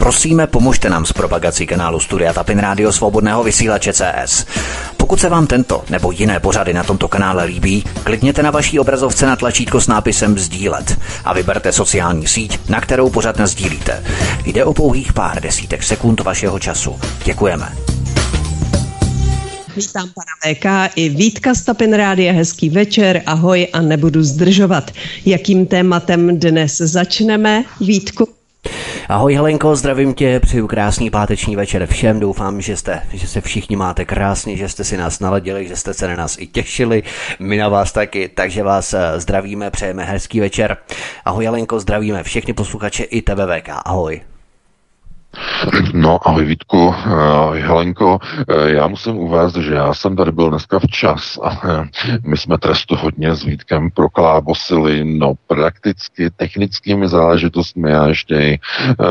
Prosíme, pomožte nám s propagací kanálu Studia Tapin Rádio Svobodného vysílače CS. Pokud se vám tento nebo jiné pořady na tomto kanále líbí, klikněte na vaší obrazovce na tlačítko s nápisem Sdílet a vyberte sociální síť, na kterou pořád sdílíte. Jde o pouhých pár desítek sekund vašeho času. Děkujeme. Vítám pana VK i Vítka z Tapin Rádia. Hezký večer, ahoj a nebudu zdržovat. Jakým tématem dnes začneme, Vítku? Ahoj Helenko, zdravím tě, přeju krásný páteční večer všem, doufám, že, jste, že se všichni máte krásně, že jste si nás naladili, že jste se na nás i těšili, my na vás taky, takže vás eh, zdravíme, přejeme hezký večer. Ahoj Helenko, zdravíme všechny posluchače i TVVK, ahoj. No, ahoj Vítku, ahoj Helenko. Já musím uvést, že já jsem tady byl dneska včas a my jsme trestu hodně s Vítkem proklábosili, no prakticky technickými záležitostmi a ještě i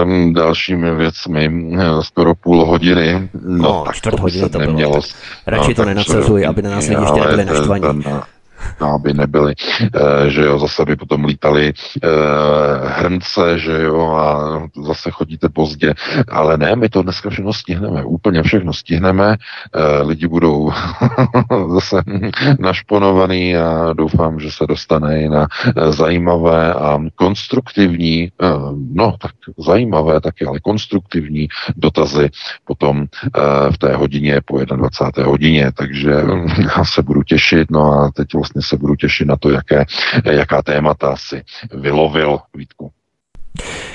um, dalšími věcmi skoro půl hodiny. No, no tak čtvrt hodiny to bylo. Nemělo, Radši no, to nenacezuj, aby na nás lidi ještě nebyli naštvaní. Ten, No, aby nebyli, e, že jo, zase by potom lítali e, hrnce, že jo, a zase chodíte pozdě, ale ne, my to dneska všechno stihneme, úplně všechno stihneme, e, lidi budou zase našponovaný a doufám, že se dostane i na zajímavé a konstruktivní, no tak zajímavé taky, ale konstruktivní dotazy potom v té hodině po 21. hodině, takže já se budu těšit, no a teď vlastně vlastně se budu těšit na to, jaké, jaká témata si vylovil Vítku.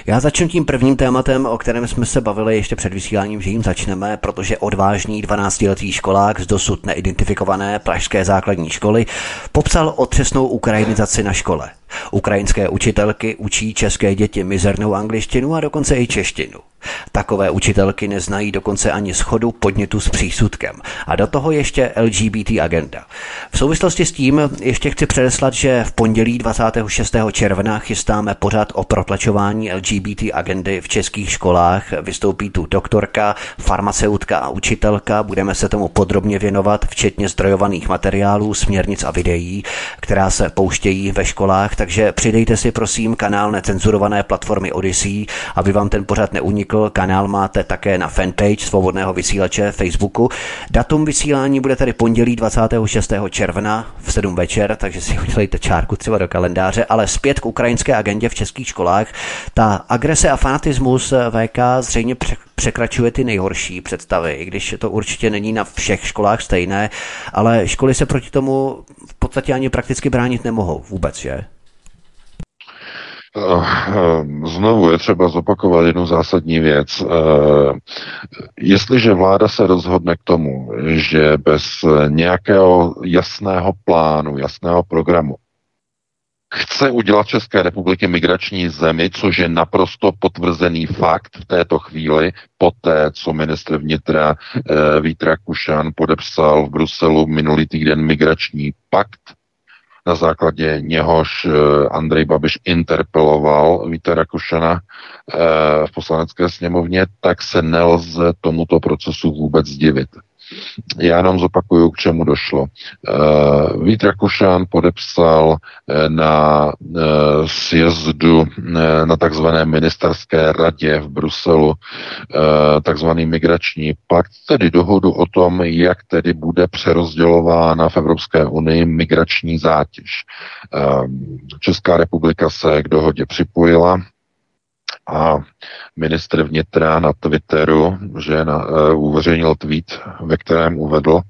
Já začnu tím prvním tématem, o kterém jsme se bavili ještě před vysíláním, že jim začneme, protože odvážný 12-letý školák z dosud neidentifikované pražské základní školy popsal otřesnou ukrajinizaci na škole. Ukrajinské učitelky učí české děti mizernou angličtinu a dokonce i češtinu. Takové učitelky neznají dokonce ani schodu podnětu s přísudkem. A do toho ještě LGBT agenda. V souvislosti s tím ještě chci předeslat, že v pondělí 26. června chystáme pořád o protlačování LGBT agendy v českých školách. Vystoupí tu doktorka, farmaceutka a učitelka. Budeme se tomu podrobně věnovat, včetně zdrojovaných materiálů, směrnic a videí, která se pouštějí ve školách. Takže přidejte si prosím kanál necenzurované platformy Odyssey, aby vám ten pořad neunikl kanál máte také na fanpage svobodného vysílače Facebooku. Datum vysílání bude tady pondělí 26. června v 7 večer, takže si udělejte čárku třeba do kalendáře, ale zpět k ukrajinské agendě v českých školách. Ta agrese a fanatismus VK zřejmě překračuje ty nejhorší představy, i když to určitě není na všech školách stejné, ale školy se proti tomu v podstatě ani prakticky bránit nemohou vůbec, že? Eh, znovu je třeba zopakovat jednu zásadní věc. Eh, jestliže vláda se rozhodne k tomu, že bez nějakého jasného plánu, jasného programu chce udělat České republiky migrační zemi, což je naprosto potvrzený fakt v této chvíli, poté, co ministr vnitra eh, Vítra Kušan podepsal v Bruselu minulý týden migrační pakt, na základě něhož eh, Andrej Babiš interpeloval Víta Rakušana eh, v poslanecké sněmovně, tak se nelze tomuto procesu vůbec divit. Já jenom zopakuju, k čemu došlo. Uh, Vít Rakušan podepsal uh, na uh, sjezdu na takzvané ministerské radě v Bruselu takzvaný migrační pakt, tedy dohodu o tom, jak tedy bude přerozdělována v Evropské unii migrační zátěž. Česká republika se k dohodě připojila, a ministr vnitra na Twitteru, že na, uh, uveřejnil tweet, ve kterém uvedl,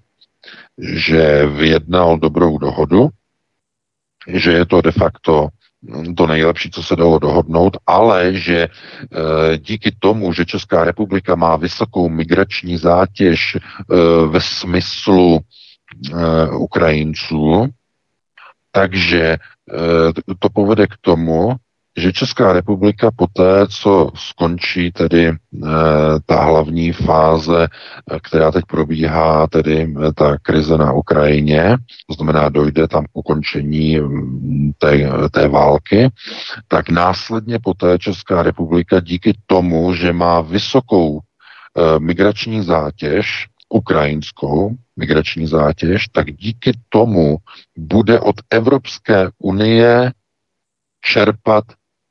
že vyjednal dobrou dohodu, že je to de facto to nejlepší, co se dalo dohodnout, ale že e, díky tomu, že Česká republika má vysokou migrační zátěž e, ve smyslu e, Ukrajinců, takže to povede k tomu, že Česká republika poté, co skončí tedy e, ta hlavní fáze, eh, která teď probíhá, tedy eh, ta krize na Ukrajině, to znamená, dojde tam k ukončení mm, té, té války, tak následně poté Česká republika díky tomu, že má vysokou e, migrační zátěž, ukrajinskou migrační zátěž, tak díky tomu bude od Evropské unie čerpat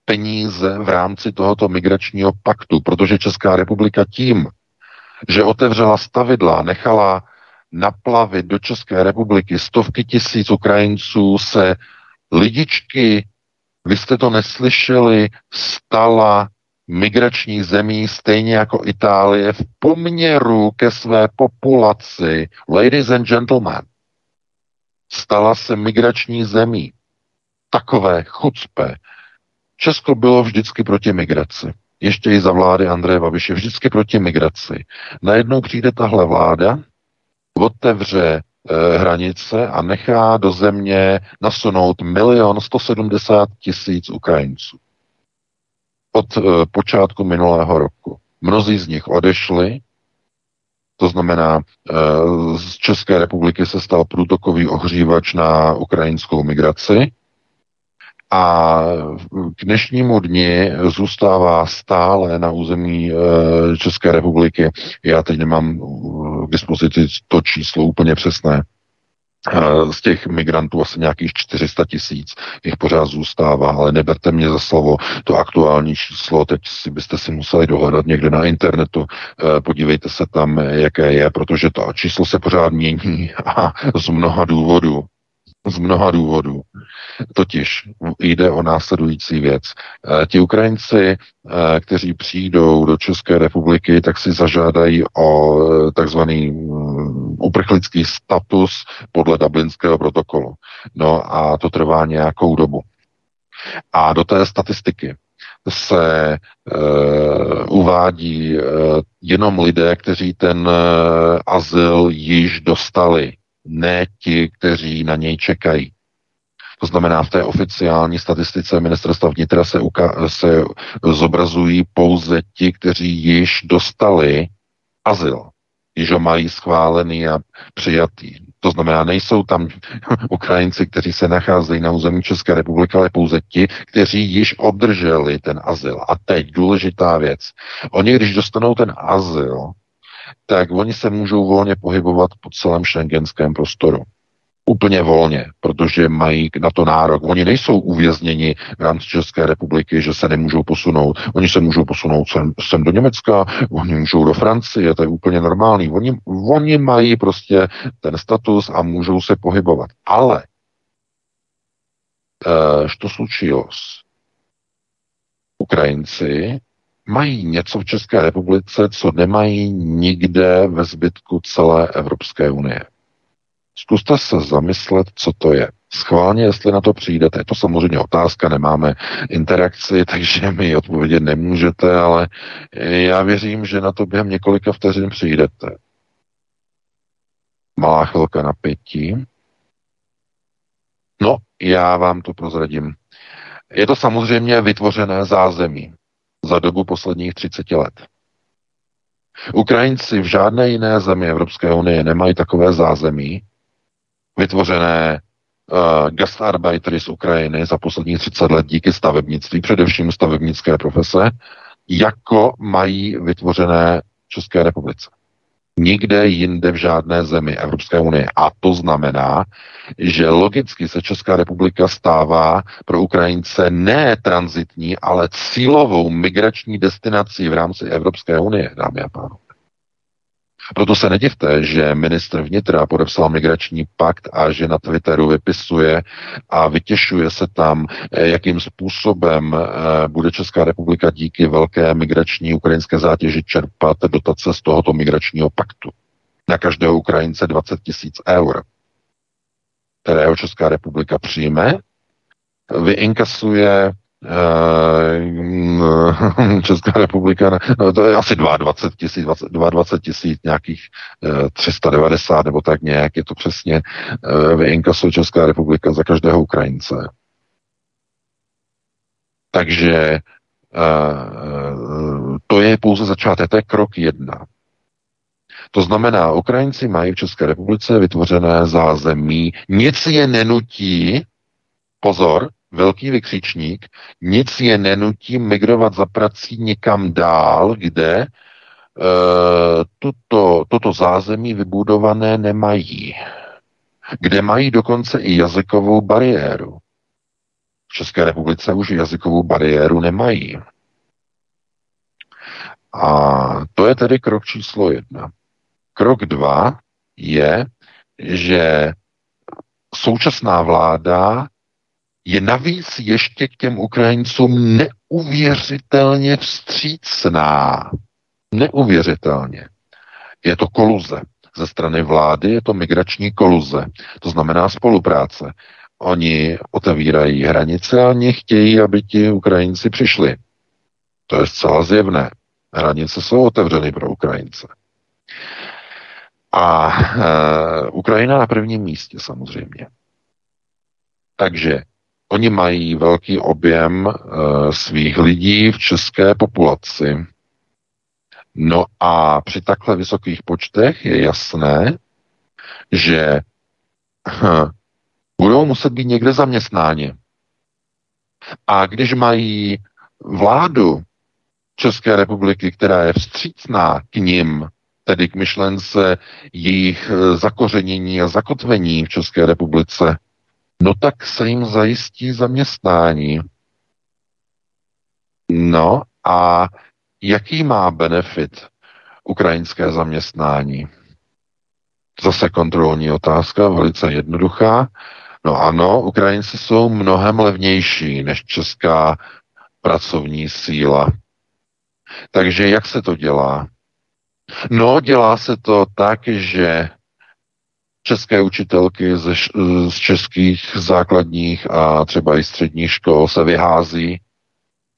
peníze v rámci tohoto migračního paktu, protože Česká republika tím, že otevřela stavidla, nechala naplavit do České republiky stovky tisíc Ukrajinců se lidičky, vy jste to neslyšeli, stala migrační zemí, stejně jako Itálie, v poměru ke své populaci. Ladies and gentlemen, stala se migrační zemí. Takové chucpe. Česko bylo vždycky proti migraci. Ještě i za vlády Andreje Babiše vždycky proti migraci. Najednou přijde tahle vláda, otevře e, hranice a nechá do země nasunout milion 170 tisíc Ukrajinců. Od e, počátku minulého roku. Mnozí z nich odešli, to znamená, e, z České republiky se stal průtokový ohřívač na ukrajinskou migraci, a k dnešnímu dni zůstává stále na území eh, České republiky. Já teď nemám k dispozici to číslo úplně přesné. Eh, z těch migrantů asi nějakých 400 tisíc jich pořád zůstává, ale neberte mě za slovo. To aktuální číslo, teď si byste si museli dohledat někde na internetu, podívejte se tam, jaké je, protože to číslo se pořád mění a z mnoha důvodů. Z mnoha důvodů. Totiž jde o následující věc. Eh, ti Ukrajinci, eh, kteří přijdou do České republiky, tak si zažádají o eh, takzvaný mm, uprchlický status podle Dublinského protokolu. No a to trvá nějakou dobu. A do té statistiky se uh, uvádí uh, jenom lidé, kteří ten uh, azyl již dostali ne ti, kteří na něj čekají. To znamená, v té oficiální statistice ministerstva vnitra se, uka- se zobrazují pouze ti, kteří již dostali azyl, již ho mají schválený a přijatý. To znamená, nejsou tam Ukrajinci, kteří se nacházejí na území České republiky, ale pouze ti, kteří již obdrželi ten azyl. A teď důležitá věc. Oni, když dostanou ten azyl, tak oni se můžou volně pohybovat po celém šengenském prostoru. Úplně volně, protože mají na to nárok. Oni nejsou uvězněni v rámci České republiky, že se nemůžou posunout. Oni se můžou posunout sem, sem do Německa, oni můžou do Francie, to je úplně normální. Oni, oni mají prostě ten status a můžou se pohybovat. Ale to случилось? Ukrajinci mají něco v České republice, co nemají nikde ve zbytku celé Evropské unie. Zkuste se zamyslet, co to je. Schválně, jestli na to přijdete. Je to samozřejmě otázka, nemáme interakci, takže mi odpovědět nemůžete, ale já věřím, že na to během několika vteřin přijdete. Malá chvilka napětí. No, já vám to prozradím. Je to samozřejmě vytvořené zázemí za dobu posledních 30 let. Ukrajinci v žádné jiné zemi Evropské unie nemají takové zázemí, vytvořené uh, gastarbeitery z Ukrajiny za posledních 30 let díky stavebnictví, především stavebnické profese, jako mají vytvořené České republice nikde jinde v žádné zemi Evropské unie. A to znamená, že logicky se Česká republika stává pro Ukrajince ne transitní, ale cílovou migrační destinací v rámci Evropské unie, dámy a pánové. Proto se nedivte, že ministr vnitra podepsal migrační pakt a že na Twitteru vypisuje a vytěšuje se tam, eh, jakým způsobem eh, bude Česká republika díky velké migrační ukrajinské zátěži čerpat dotace z tohoto migračního paktu. Na každého Ukrajince 20 tisíc eur, kterého Česká republika přijme, vyinkasuje Česká republika, no to je asi 22 tisíc, 22 tisíc, nějakých 390 eh, nebo tak nějak, je to přesně eh, vyinkaso Česká republika za každého Ukrajince. Takže to je pouze začátek, to je krok jedna. To znamená, Ukrajinci mají v České republice vytvořené zázemí, nic je nenutí, pozor, velký vykřičník, nic je nenutí migrovat za prací někam dál, kde e, tuto, toto zázemí vybudované nemají. Kde mají dokonce i jazykovou bariéru. V České republice už jazykovou bariéru nemají. A to je tedy krok číslo jedna. Krok dva je, že současná vláda je navíc ještě k těm Ukrajincům neuvěřitelně vstřícná. Neuvěřitelně. Je to koluze. Ze strany vlády je to migrační koluze. To znamená spolupráce. Oni otevírají hranice a oni chtějí, aby ti Ukrajinci přišli. To je zcela zjevné. Hranice jsou otevřeny pro Ukrajince. A e, Ukrajina na prvním místě samozřejmě. Takže oni mají velký objem e, svých lidí v české populaci. No a při takhle vysokých počtech je jasné, že hm, budou muset být někde zaměstnáni. A když mají vládu České republiky, která je vstřícná k ním, tedy k myšlence jejich eh, zakořenění a zakotvení v České republice, no tak se jim zajistí zaměstnání. No a jaký má benefit ukrajinské zaměstnání? Zase kontrolní otázka, velice jednoduchá. No ano, Ukrajinci jsou mnohem levnější než česká pracovní síla. Takže jak se to dělá? No, dělá se to tak, že české učitelky ze, z českých základních a třeba i středních škol se vyhází,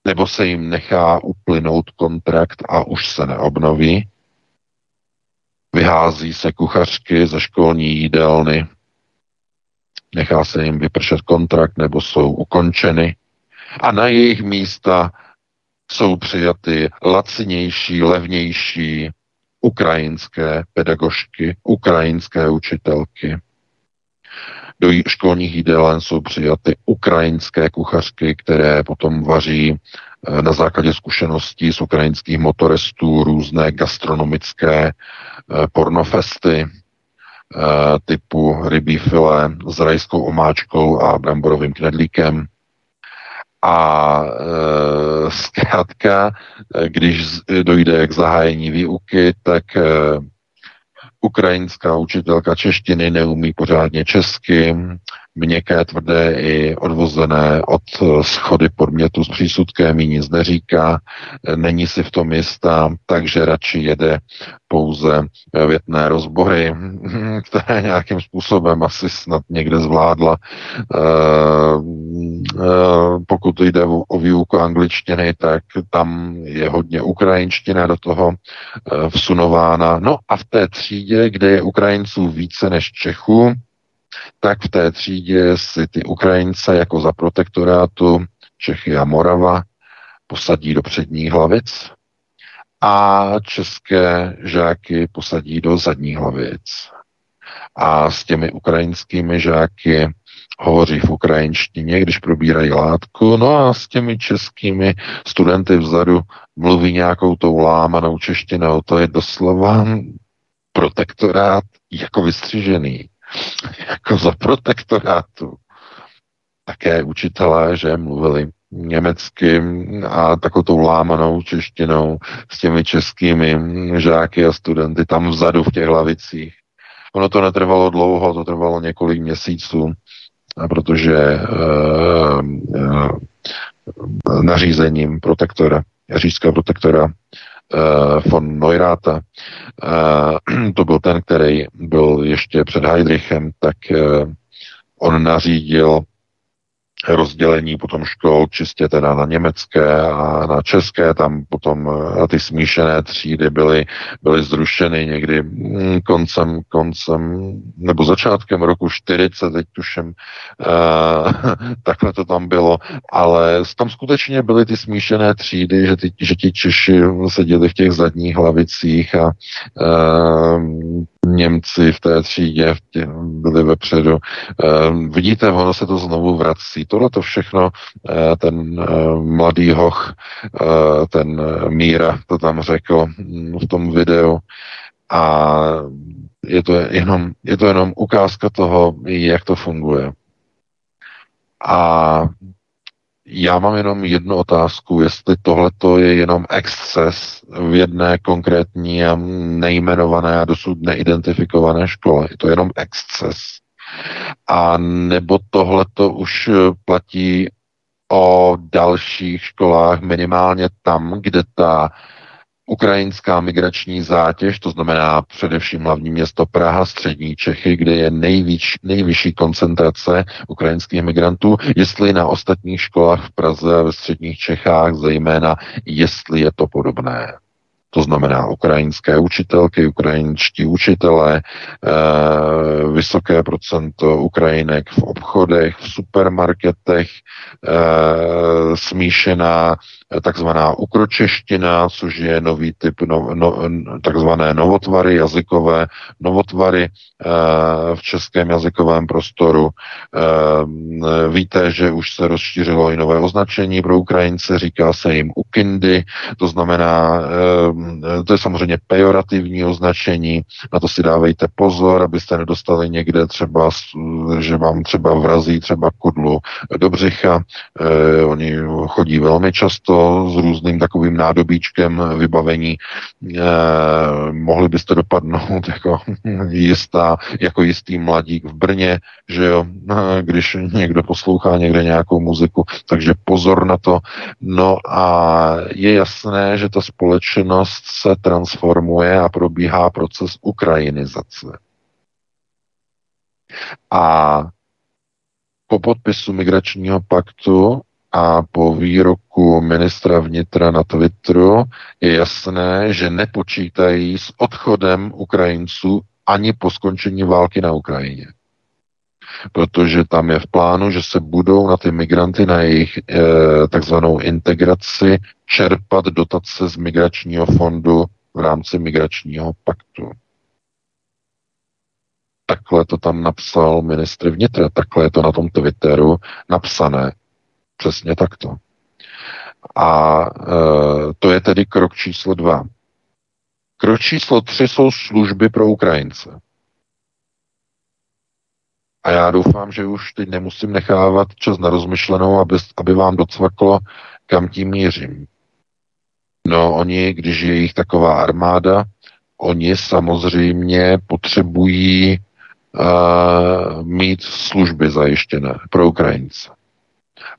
nebo se jim nechá uplynout kontrakt a už se neobnoví. Vyhází se kuchařky ze školní jídelny, nechá se jim vypršet kontrakt nebo jsou ukončeny a na jejich místa jsou přijaty lacinější, levnější ukrajinské pedagožky, ukrajinské učitelky. Do školních jídelen jsou přijaty ukrajinské kuchařky, které potom vaří eh, na základě zkušeností z ukrajinských motoristů různé gastronomické eh, pornofesty eh, typu rybí file s rajskou omáčkou a bramborovým knedlíkem. A e, zkrátka, když dojde k zahájení výuky, tak e, ukrajinská učitelka češtiny neumí pořádně česky, měkké, tvrdé i odvozené od schody podmětu s přísudkem jí nic neříká, není si v tom jistá, takže radši jede pouze větné rozbory, které nějakým způsobem asi snad někde zvládla. Eh, eh, pokud jde o výuku angličtiny, tak tam je hodně ukrajinština do toho eh, vsunována. No a v té třídě, kde je Ukrajinců více než Čechů, tak v té třídě si ty Ukrajince jako za protektorátu Čechy a Morava posadí do předních hlavic a české žáky posadí do zadních hlavic. A s těmi ukrajinskými žáky hovoří v ukrajinštině, když probírají látku, no a s těmi českými studenty vzadu mluví nějakou tou lámanou češtinou. To je doslova protektorát jako vystřižený jako za protektorátu. Také učitelé, že mluvili německy a takovou lámanou češtinou s těmi českými žáky a studenty tam vzadu v těch lavicích. Ono to netrvalo dlouho, to trvalo několik měsíců, protože e, e, nařízením protektora, říšského protektora uh, von Neurata, uh, to byl ten, který byl ještě před Heidrichem, tak uh, on nařídil rozdělení potom škol čistě teda na německé a na české, tam potom a ty smíšené třídy byly, byly zrušeny někdy mm, koncem, koncem nebo začátkem roku 40, teď tuším, uh, takhle to tam bylo, ale tam skutečně byly ty smíšené třídy, že, ty, že ti Češi seděli v těch zadních hlavicích a uh, Němci v té třídě byli vepředu. Uh, vidíte, ono se to znovu vrací. Tohle to všechno uh, ten uh, mladý hoch, uh, ten Míra to tam řekl mm, v tom videu a je to jenom, je to jenom ukázka toho, jak to funguje. A já mám jenom jednu otázku, jestli tohle je jenom exces v jedné konkrétní a nejmenované a dosud neidentifikované škole. Je to jenom exces. A nebo tohle to už platí o dalších školách, minimálně tam, kde ta ukrajinská migrační zátěž, to znamená především hlavní město Praha, střední Čechy, kde je nejvíc, nejvyšší koncentrace ukrajinských migrantů, jestli na ostatních školách v Praze a ve středních Čechách zejména, jestli je to podobné. To znamená ukrajinské učitelky, ukrajinští učitelé, eh, vysoké procento Ukrajinek v obchodech, v supermarketech, eh, smíšená takzvaná ukročeština, což je nový typ no, no, takzvané novotvary jazykové, novotvary e, v českém jazykovém prostoru. E, víte, že už se rozšířilo i nové označení pro Ukrajince, říká se jim ukindy, to znamená, to je samozřejmě pejorativní označení, na to si dávejte pozor, abyste nedostali někde třeba, že vám třeba vrazí třeba kudlu do břicha. Oni chodí velmi často s různým takovým nádobíčkem vybavení. Eh, mohli byste dopadnout jako, jistá, jako jistý mladík v Brně, že jo, eh, když někdo poslouchá někde nějakou muziku, takže pozor na to. No a je jasné, že ta společnost se transformuje a probíhá proces ukrajinizace. A po podpisu migračního paktu a po výroku ministra vnitra na Twitteru je jasné, že nepočítají s odchodem Ukrajinců ani po skončení války na Ukrajině. Protože tam je v plánu, že se budou na ty migranty, na jejich e, takzvanou integraci čerpat dotace z migračního fondu v rámci migračního paktu. Takhle to tam napsal ministr vnitra, takhle je to na tom Twitteru napsané. Přesně takto. A e, to je tedy krok číslo dva. Krok číslo tři jsou služby pro Ukrajince. A já doufám, že už teď nemusím nechávat čas na rozmyšlenou, aby, aby vám docvaklo, kam tím mířím. No, oni, když je jich taková armáda, oni samozřejmě potřebují uh, mít služby zajištěné pro Ukrajince.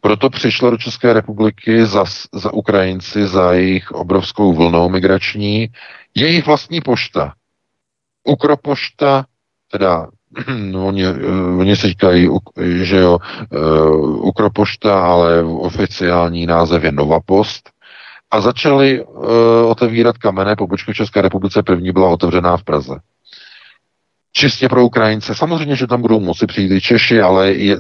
Proto přišlo do České republiky za, za Ukrajinci, za jejich obrovskou vlnou migrační, jejich vlastní pošta. Ukropošta, teda no, oni, oni se říkají, že jo, uh, Ukropošta, ale oficiální název je Novapost. A začali uh, otevírat kamenné pobočky v České republice. První byla otevřená v Praze čistě pro Ukrajince. Samozřejmě, že tam budou moci přijít i Češi, ale je,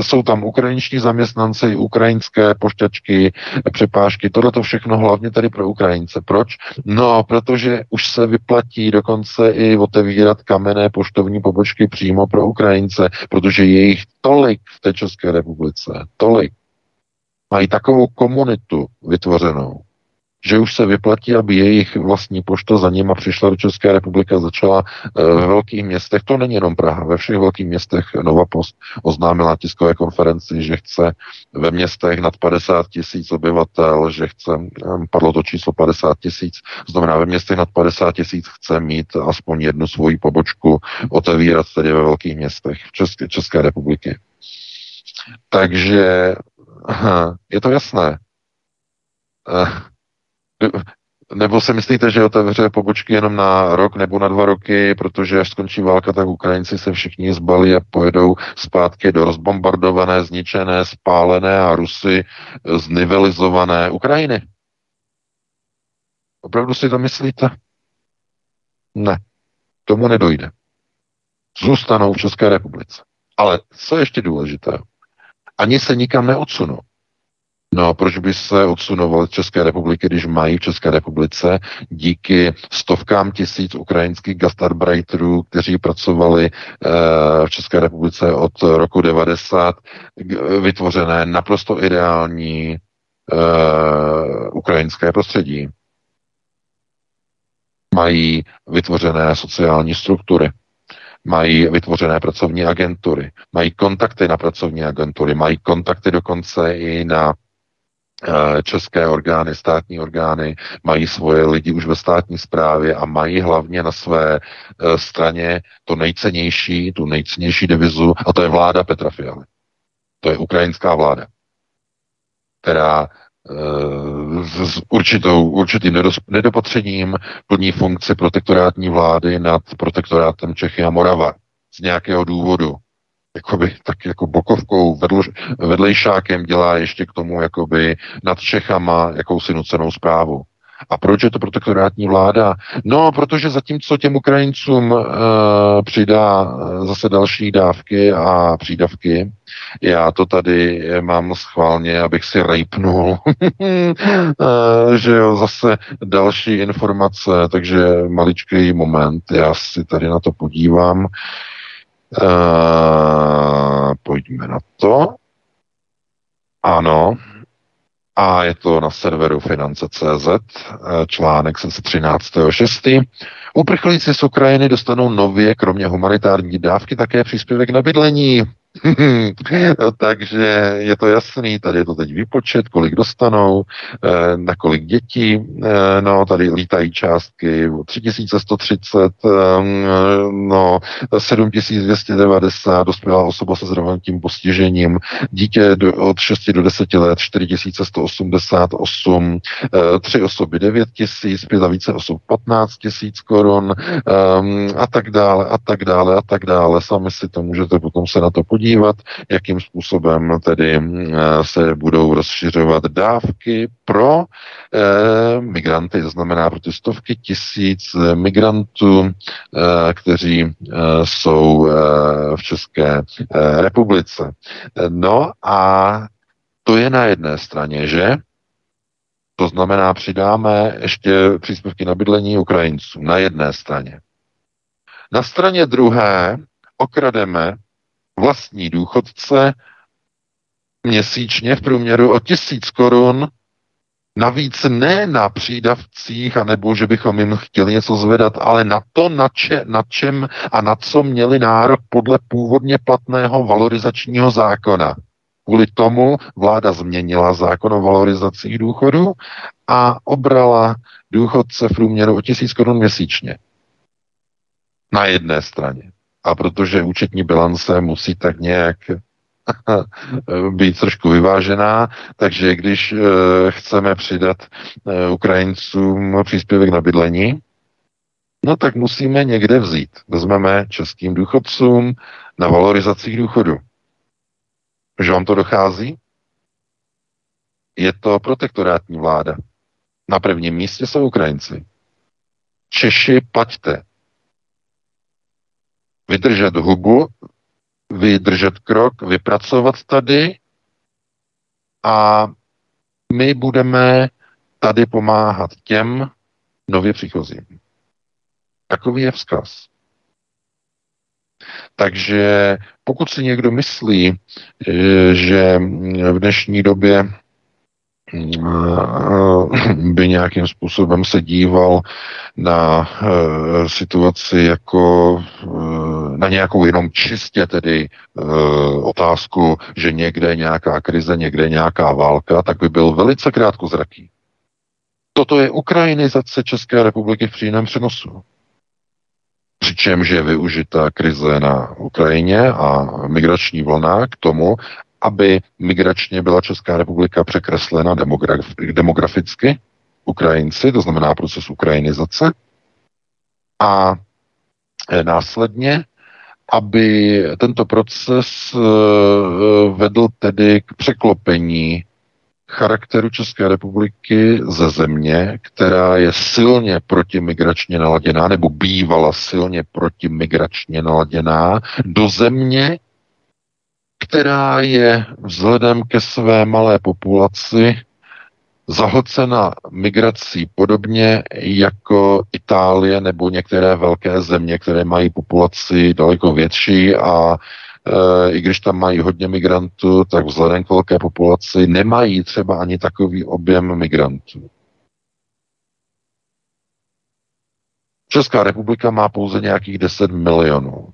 jsou tam ukrajinští zaměstnanci, ukrajinské pošťačky, přepážky, tohle to všechno hlavně tady pro Ukrajince. Proč? No, protože už se vyplatí dokonce i otevírat kamenné poštovní pobočky přímo pro Ukrajince, protože je jich tolik v té České republice, tolik. Mají takovou komunitu vytvořenou, že už se vyplatí, aby jejich vlastní pošta za nima přišla do České republiky a začala eh, ve velkých městech, to není jenom Praha, ve všech velkých městech Nova Post oznámila tiskové konferenci, že chce ve městech nad 50 tisíc obyvatel, že chce, eh, padlo to číslo 50 tisíc, znamená ve městech nad 50 tisíc chce mít aspoň jednu svoji pobočku, otevírat tedy ve velkých městech v České, České republiky. Takže je to jasné. Nebo si myslíte, že otevře pobočky jenom na rok nebo na dva roky, protože až skončí válka, tak Ukrajinci se všichni zbalí a pojedou zpátky do rozbombardované, zničené, spálené a Rusy znivelizované Ukrajiny? Opravdu si to myslíte? Ne, tomu nedojde. Zůstanou v České republice. Ale co je ještě důležité? Ani se nikam neodsunou. No a proč by se odsunovali z České republiky, když mají v České republice díky stovkám tisíc ukrajinských gastarbeiterů, kteří pracovali eh, v České republice od roku 90, vytvořené naprosto ideální eh, ukrajinské prostředí. Mají vytvořené sociální struktury, mají vytvořené pracovní agentury, mají kontakty na pracovní agentury, mají kontakty dokonce i na Eh, české orgány, státní orgány mají svoje lidi už ve státní správě a mají hlavně na své eh, straně to nejcennější, tu nejcennější divizu a to je vláda Petra Fialy. To je ukrajinská vláda, která eh, s určitou, určitým nedopatřením plní funkci protektorátní vlády nad protektorátem Čechy a Morava z nějakého důvodu jakoby, tak jako bokovkou vedl, vedlejšákem dělá ještě k tomu jakoby nad Čechama jakousi nucenou zprávu. A proč je to protektorátní vláda? No, protože zatímco těm Ukrajincům e, přidá eh, zase další dávky a přídavky, já to tady mám schválně, abych si rejpnul, e, že jo, zase další informace, takže maličký moment, já si tady na to podívám. Uh, pojďme na to. Ano. A je to na serveru finance.cz, eh, článek z 13.6. Uprchlíci z Ukrajiny dostanou nově, kromě humanitární dávky, také příspěvek na bydlení. no, takže je to jasný, tady je to teď výpočet, kolik dostanou, eh, na kolik dětí, eh, no tady lítají částky 3130, eh, no 7290, dospělá osoba se zdravotním postižením, dítě od 6 do 10 let 4188, tři osoby 9 tisíc, pět a více osob 15 tisíc korun a tak dále, a tak dále, a tak dále. Sami si to můžete potom se na to podívat podívat, jakým způsobem tedy eh, se budou rozšiřovat dávky pro eh, migranty, to znamená pro ty stovky tisíc migrantů, eh, kteří jsou v České republice. No a to je na jedné straně, že? To znamená, přidáme ještě příspěvky na bydlení Ukrajinců na jedné straně. Na straně druhé okrademe vlastní důchodce měsíčně v průměru o tisíc korun Navíc ne na přídavcích, anebo že bychom jim chtěli něco zvedat, ale na to, na, če, na čem a na co měli nárok podle původně platného valorizačního zákona. Kvůli tomu vláda změnila zákon o valorizacích důchodů a obrala důchodce v průměru o tisíc korun měsíčně. Na jedné straně. A protože účetní bilance musí tak nějak být trošku vyvážená, takže když eh, chceme přidat eh, Ukrajincům příspěvek na bydlení, no tak musíme někde vzít. Vezmeme českým důchodcům na valorizacích důchodu. Že vám to dochází? Je to protektorátní vláda. Na prvním místě jsou Ukrajinci. Češi, plaťte vydržet hubu, vydržet krok, vypracovat tady a my budeme tady pomáhat těm nově příchozím. Takový je vzkaz. Takže pokud si někdo myslí, eh, že v dnešní době by nějakým způsobem se díval na uh, situaci jako na nějakou jenom čistě tedy otázku, že někde je nějaká krize, někde je nějaká válka, tak by byl velice krátkozraký. Toto je ukrajinizace České republiky v přímém přenosu. Přičemž je využita krize na Ukrajině a migrační vlna k tomu, aby migračně byla Česká republika překreslena demograf- demograficky, Ukrajinci, to znamená proces ukrajinizace, a e, následně, aby tento proces e, vedl tedy k překlopení charakteru České republiky ze země, která je silně protimigračně naladěná, nebo bývala silně protimigračně naladěná, do země, která je vzhledem ke své malé populaci zahlcena migrací podobně jako Itálie nebo některé velké země, které mají populaci daleko větší a e, i když tam mají hodně migrantů, tak vzhledem k velké populaci nemají třeba ani takový objem migrantů. Česká republika má pouze nějakých 10 milionů.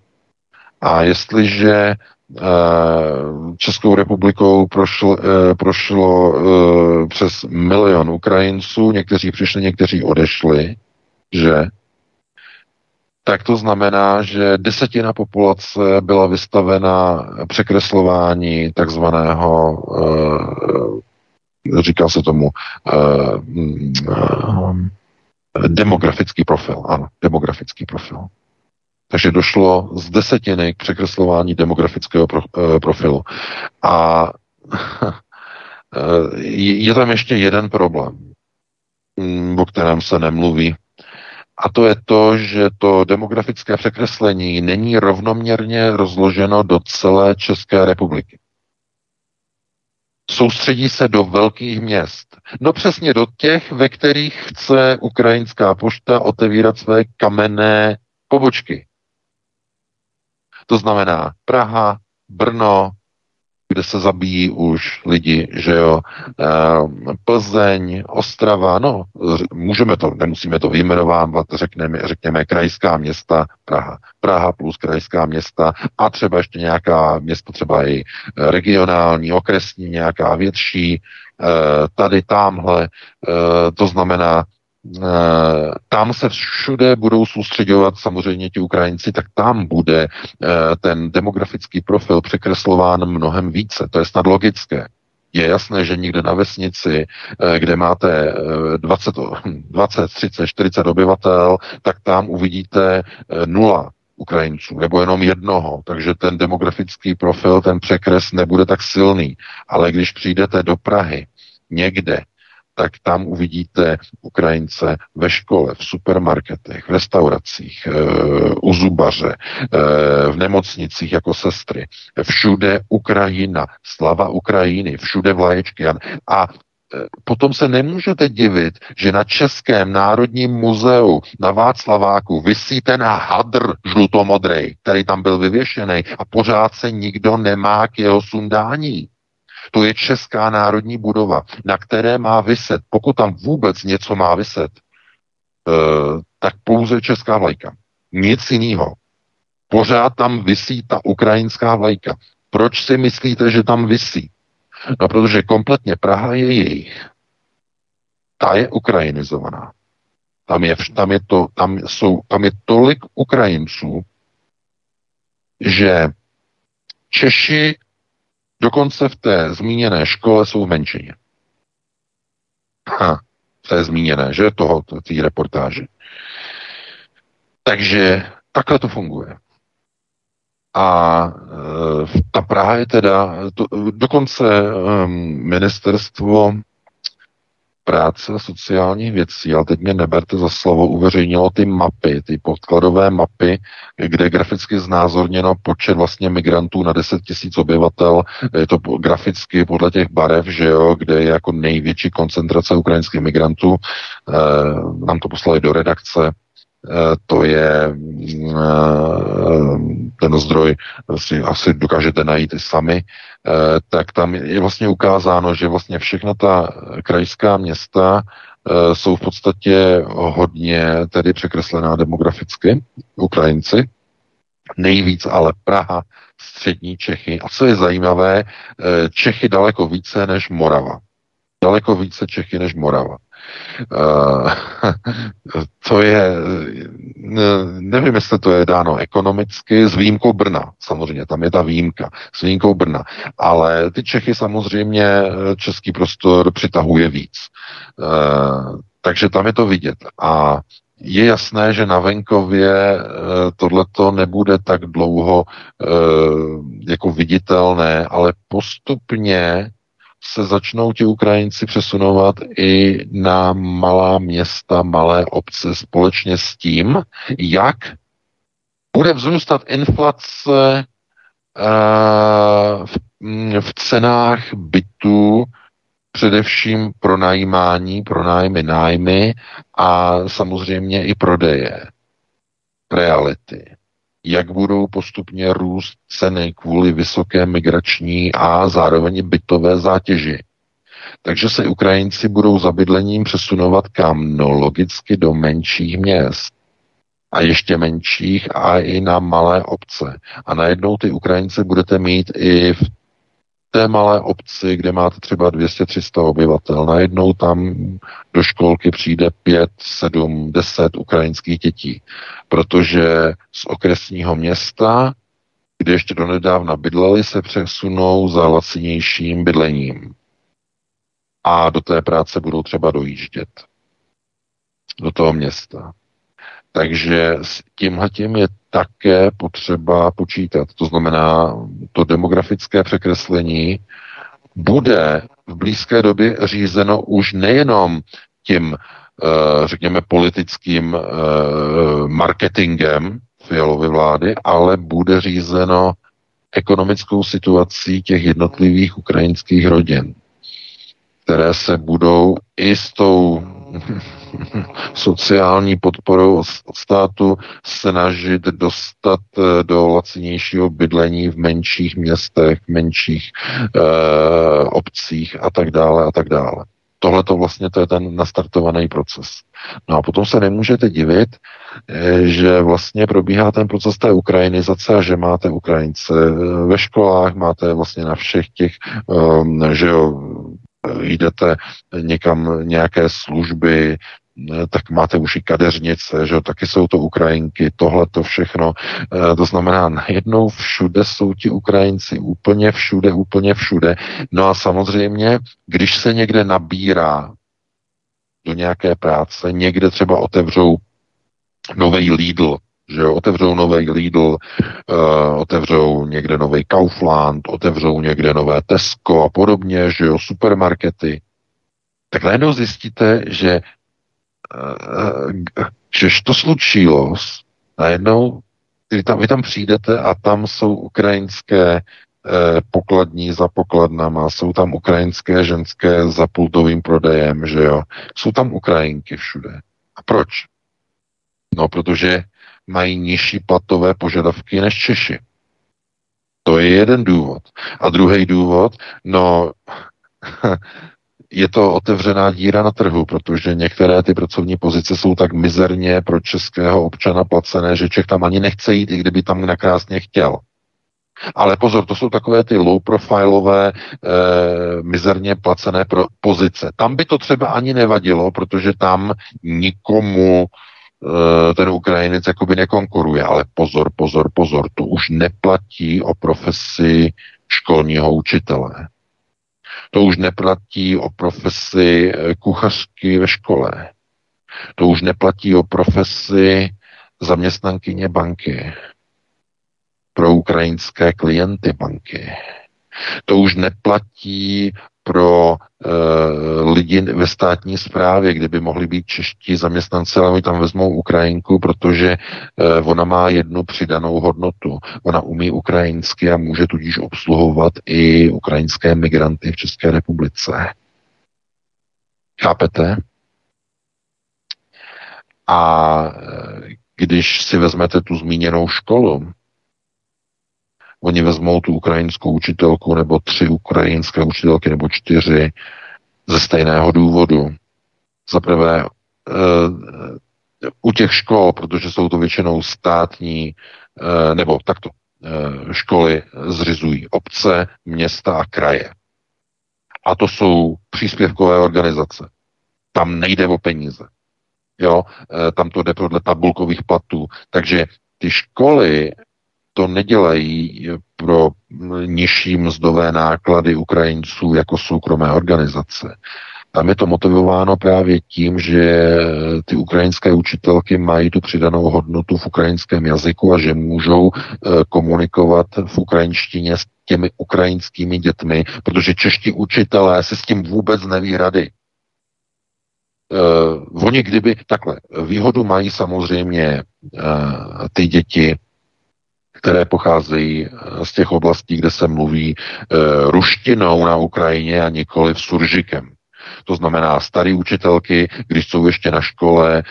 A jestliže Českou republikou prošlo, prošlo přes milion Ukrajinců, někteří přišli, někteří odešli, že tak to znamená, že desetina populace byla vystavena překreslování takzvaného, říká se tomu, demografický profil. Ano, demografický profil. Takže došlo z desetiny k překreslování demografického uh, profilu. A uh, je tam ještě jeden problém, mm, o kterém se nemluví. A to je to, že to demografické překreslení není rovnoměrně rozloženo do celé České republiky. Soustředí se do velkých měst. No přesně do těch, ve kterých chce ukrajinská pošta otevírat své kamenné pobočky. To znamená Praha, Brno, kde se zabíjí už lidi, že jo, ehm, Plzeň, Ostrava, no, můžeme to, nemusíme to vyjmenovávat, řekneme, řekněme krajská města, Praha, Praha plus krajská města a třeba ještě nějaká město třeba i regionální, okresní, nějaká větší, eh, tady, tamhle, eh, to znamená Eh, tam se všude budou soustředovat samozřejmě ti Ukrajinci, tak tam bude eh, ten demografický profil překreslován mnohem více. To je snad logické. Je jasné, že někde na vesnici, eh, kde máte 20, 20 30, 40 obyvatel, tak tam uvidíte nula Ukrajinců, nebo jenom jednoho, takže ten demografický profil, ten překres nebude tak silný. Ale když přijdete do Prahy, někde, tak tam uvidíte Ukrajince ve škole, v supermarketech, v restauracích, eh, u zubaře, eh, v nemocnicích jako sestry. Všude Ukrajina, slava Ukrajiny, všude vlaječky. A eh, Potom se nemůžete divit, že na Českém národním muzeu na Václaváku vysí ten hadr žlutomodrej, který tam byl vyvěšený a pořád se nikdo nemá k jeho sundání. To je Česká národní budova, na které má vyset, pokud tam vůbec něco má vyset, eh, tak pouze česká vlajka. Nic jiného. Pořád tam vysí ta ukrajinská vlajka. Proč si myslíte, že tam vysí? No, protože kompletně Praha je jejich. Ta je ukrajinizovaná. Tam je, tam je, to, tam jsou, tam je tolik Ukrajinců, že Češi Dokonce v té zmíněné škole jsou v menšině. Ha, v té zmíněné, že? Toho, té reportáže. Takže takhle to funguje. A e, ta Praha je teda, to, dokonce e, ministerstvo práce a sociálních věcí, ale teď mě neberte za slovo, uveřejnilo ty mapy, ty podkladové mapy, kde graficky znázorněno počet vlastně migrantů na 10 tisíc obyvatel. Je to graficky podle těch barev, že jo, kde je jako největší koncentrace ukrajinských migrantů. E, nám to poslali do redakce to je eh, ten zdroj, si asi dokážete najít i sami, eh, tak tam je vlastně ukázáno, že vlastně všechna ta krajská města jsou v podstatě hodně tedy překreslená demograficky, Ukrajinci, nejvíc ale Praha, střední Čechy. A co je zajímavé, Čechy daleko více než Morava. Daleko více Čechy než Morava. Uh, to je, nevím, jestli to je dáno ekonomicky, s výjimkou Brna, samozřejmě, tam je ta výjimka, s výjimkou Brna, ale ty Čechy samozřejmě, eh, český prostor přitahuje víc. Uh, takže tam je to vidět. A je jasné, že na venkově tohleto nebude tak dlouho jako viditelné, ale postupně se začnou ti Ukrajinci přesunovat i na malá města, malé obce společně s tím, jak bude vzrůstat inflace v, mm, v cenách bytů, především pro najímání, pro nájmy, nájmy a samozřejmě i prodeje reality jak budou postupně růst ceny kvůli vysoké migrační a zároveň bytové zátěži. Takže se Ukrajinci budou za bydlením přesunovat kam? No logicky do menších měst. a ještě menších a i na malé obce. A najednou ty Ukrajince budete mít i v té malé obci, kde máte třeba 200-300 obyvatel, najednou tam do školky přijde 5, 7, 10 ukrajinských dětí, protože z okresního města, kde ještě donedávna bydleli, se přesunou za lacinějším bydlením. A do té práce budou třeba dojíždět. Do toho města. Takže s tímhletím je také potřeba počítat. To znamená, to demografické překreslení bude v blízké době řízeno už nejenom tím, eh, řekněme, politickým eh, marketingem Fialovy vlády, ale bude řízeno ekonomickou situací těch jednotlivých ukrajinských rodin, které se budou i s tou sociální podporou od státu snažit dostat eh, do lacinějšího bydlení v menších městech, menších e, obcích a tak dále a tak dále. Tohle to vlastně to je ten nastartovaný proces. No a potom se nemůžete divit, eh, že vlastně probíhá ten proces té ukrajinizace a že máte Ukrajince ve školách, máte vlastně na všech těch, že jo, jdete někam nějaké služby, tak máte už i kadeřnice, že taky jsou to Ukrajinky, tohle to všechno. E, to znamená, najednou všude jsou ti Ukrajinci, úplně všude, úplně všude. No a samozřejmě, když se někde nabírá do nějaké práce, někde třeba otevřou nový Lidl, že jo, otevřou nový Lidl, uh, otevřou někde nový Kaufland, otevřou někde nové Tesco a podobně, že jo, supermarkety, tak najednou zjistíte, že uh, že to slučilo, najednou vy tam, vy tam přijdete a tam jsou ukrajinské uh, pokladní za pokladnama, jsou tam ukrajinské ženské za pultovým prodejem, že jo. Jsou tam Ukrajinky všude. A proč? No, protože mají nižší platové požadavky než Češi. To je jeden důvod. A druhý důvod, no, je to otevřená díra na trhu, protože některé ty pracovní pozice jsou tak mizerně pro českého občana placené, že Čech tam ani nechce jít, i kdyby tam nakrásně chtěl. Ale pozor, to jsou takové ty low profilové, e, mizerně placené pro pozice. Tam by to třeba ani nevadilo, protože tam nikomu Eh, ten Ukrajinec jakoby nekonkuruje, ale pozor, pozor, pozor, to už neplatí o profesi školního učitele. To už neplatí o profesi eh, kuchařky ve škole. To už neplatí o profesi zaměstnankyně banky pro ukrajinské klienty banky. To už neplatí pro e, lidi ve státní správě, kde by mohli být čeští zaměstnanci, ale oni tam vezmou Ukrajinku, protože e, ona má jednu přidanou hodnotu. Ona umí ukrajinsky a může tudíž obsluhovat i ukrajinské migranty v České republice. Chápete? A eh, když si vezmete tu zmíněnou školu, Oni vezmou tu ukrajinskou učitelku nebo tři ukrajinské učitelky nebo čtyři ze stejného důvodu. Za prvé, e, u těch škol, protože jsou to většinou státní, e, nebo takto, e, školy zřizují obce, města a kraje. A to jsou příspěvkové organizace. Tam nejde o peníze. Jo, tam to jde podle tabulkových platů. Takže ty školy to nedělají pro nižší mzdové náklady Ukrajinců jako soukromé organizace. Tam je to motivováno právě tím, že ty ukrajinské učitelky mají tu přidanou hodnotu v ukrajinském jazyku a že můžou eh, komunikovat v ukrajinštině s těmi ukrajinskými dětmi, protože čeští učitelé se s tím vůbec neví rady. Uh, oni kdyby, takhle, výhodu mají samozřejmě uh, ty děti, které pocházejí eh, z těch oblastí, kde se mluví e, ruštinou na Ukrajině a nikoli v suržikem. To znamená, staré učitelky, když jsou ještě na škole, e,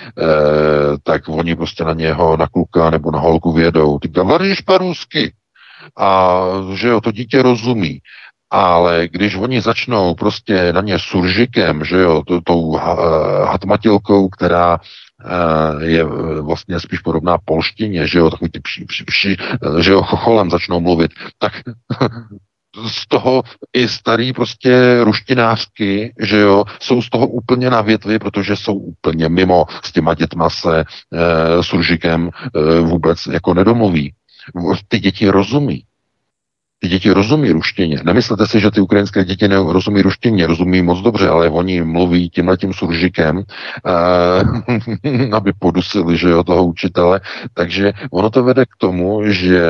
tak oni prostě na něho, na kluka nebo na holku vědou. Ty gavaríš po rusky. A že jo, to dítě rozumí. Ale když oni začnou prostě na ně suržikem, že jo, tou hatmatilkou, která je vlastně spíš podobná polštině, že jo, takový ty pši, pši, pši, že jo, chocholem začnou mluvit, tak z toho i starý prostě ruštinářky, že jo, jsou z toho úplně na větvi, protože jsou úplně mimo s těma dětma se e, s Ružikem e, vůbec jako nedomluví. Ty děti rozumí. Ty děti rozumí ruštině. Nemyslete si, že ty ukrajinské děti nerozumí ruštině, rozumí moc dobře, ale oni mluví tímhletím suržikem, eh, aby podusili že jo, toho učitele. Takže ono to vede k tomu, že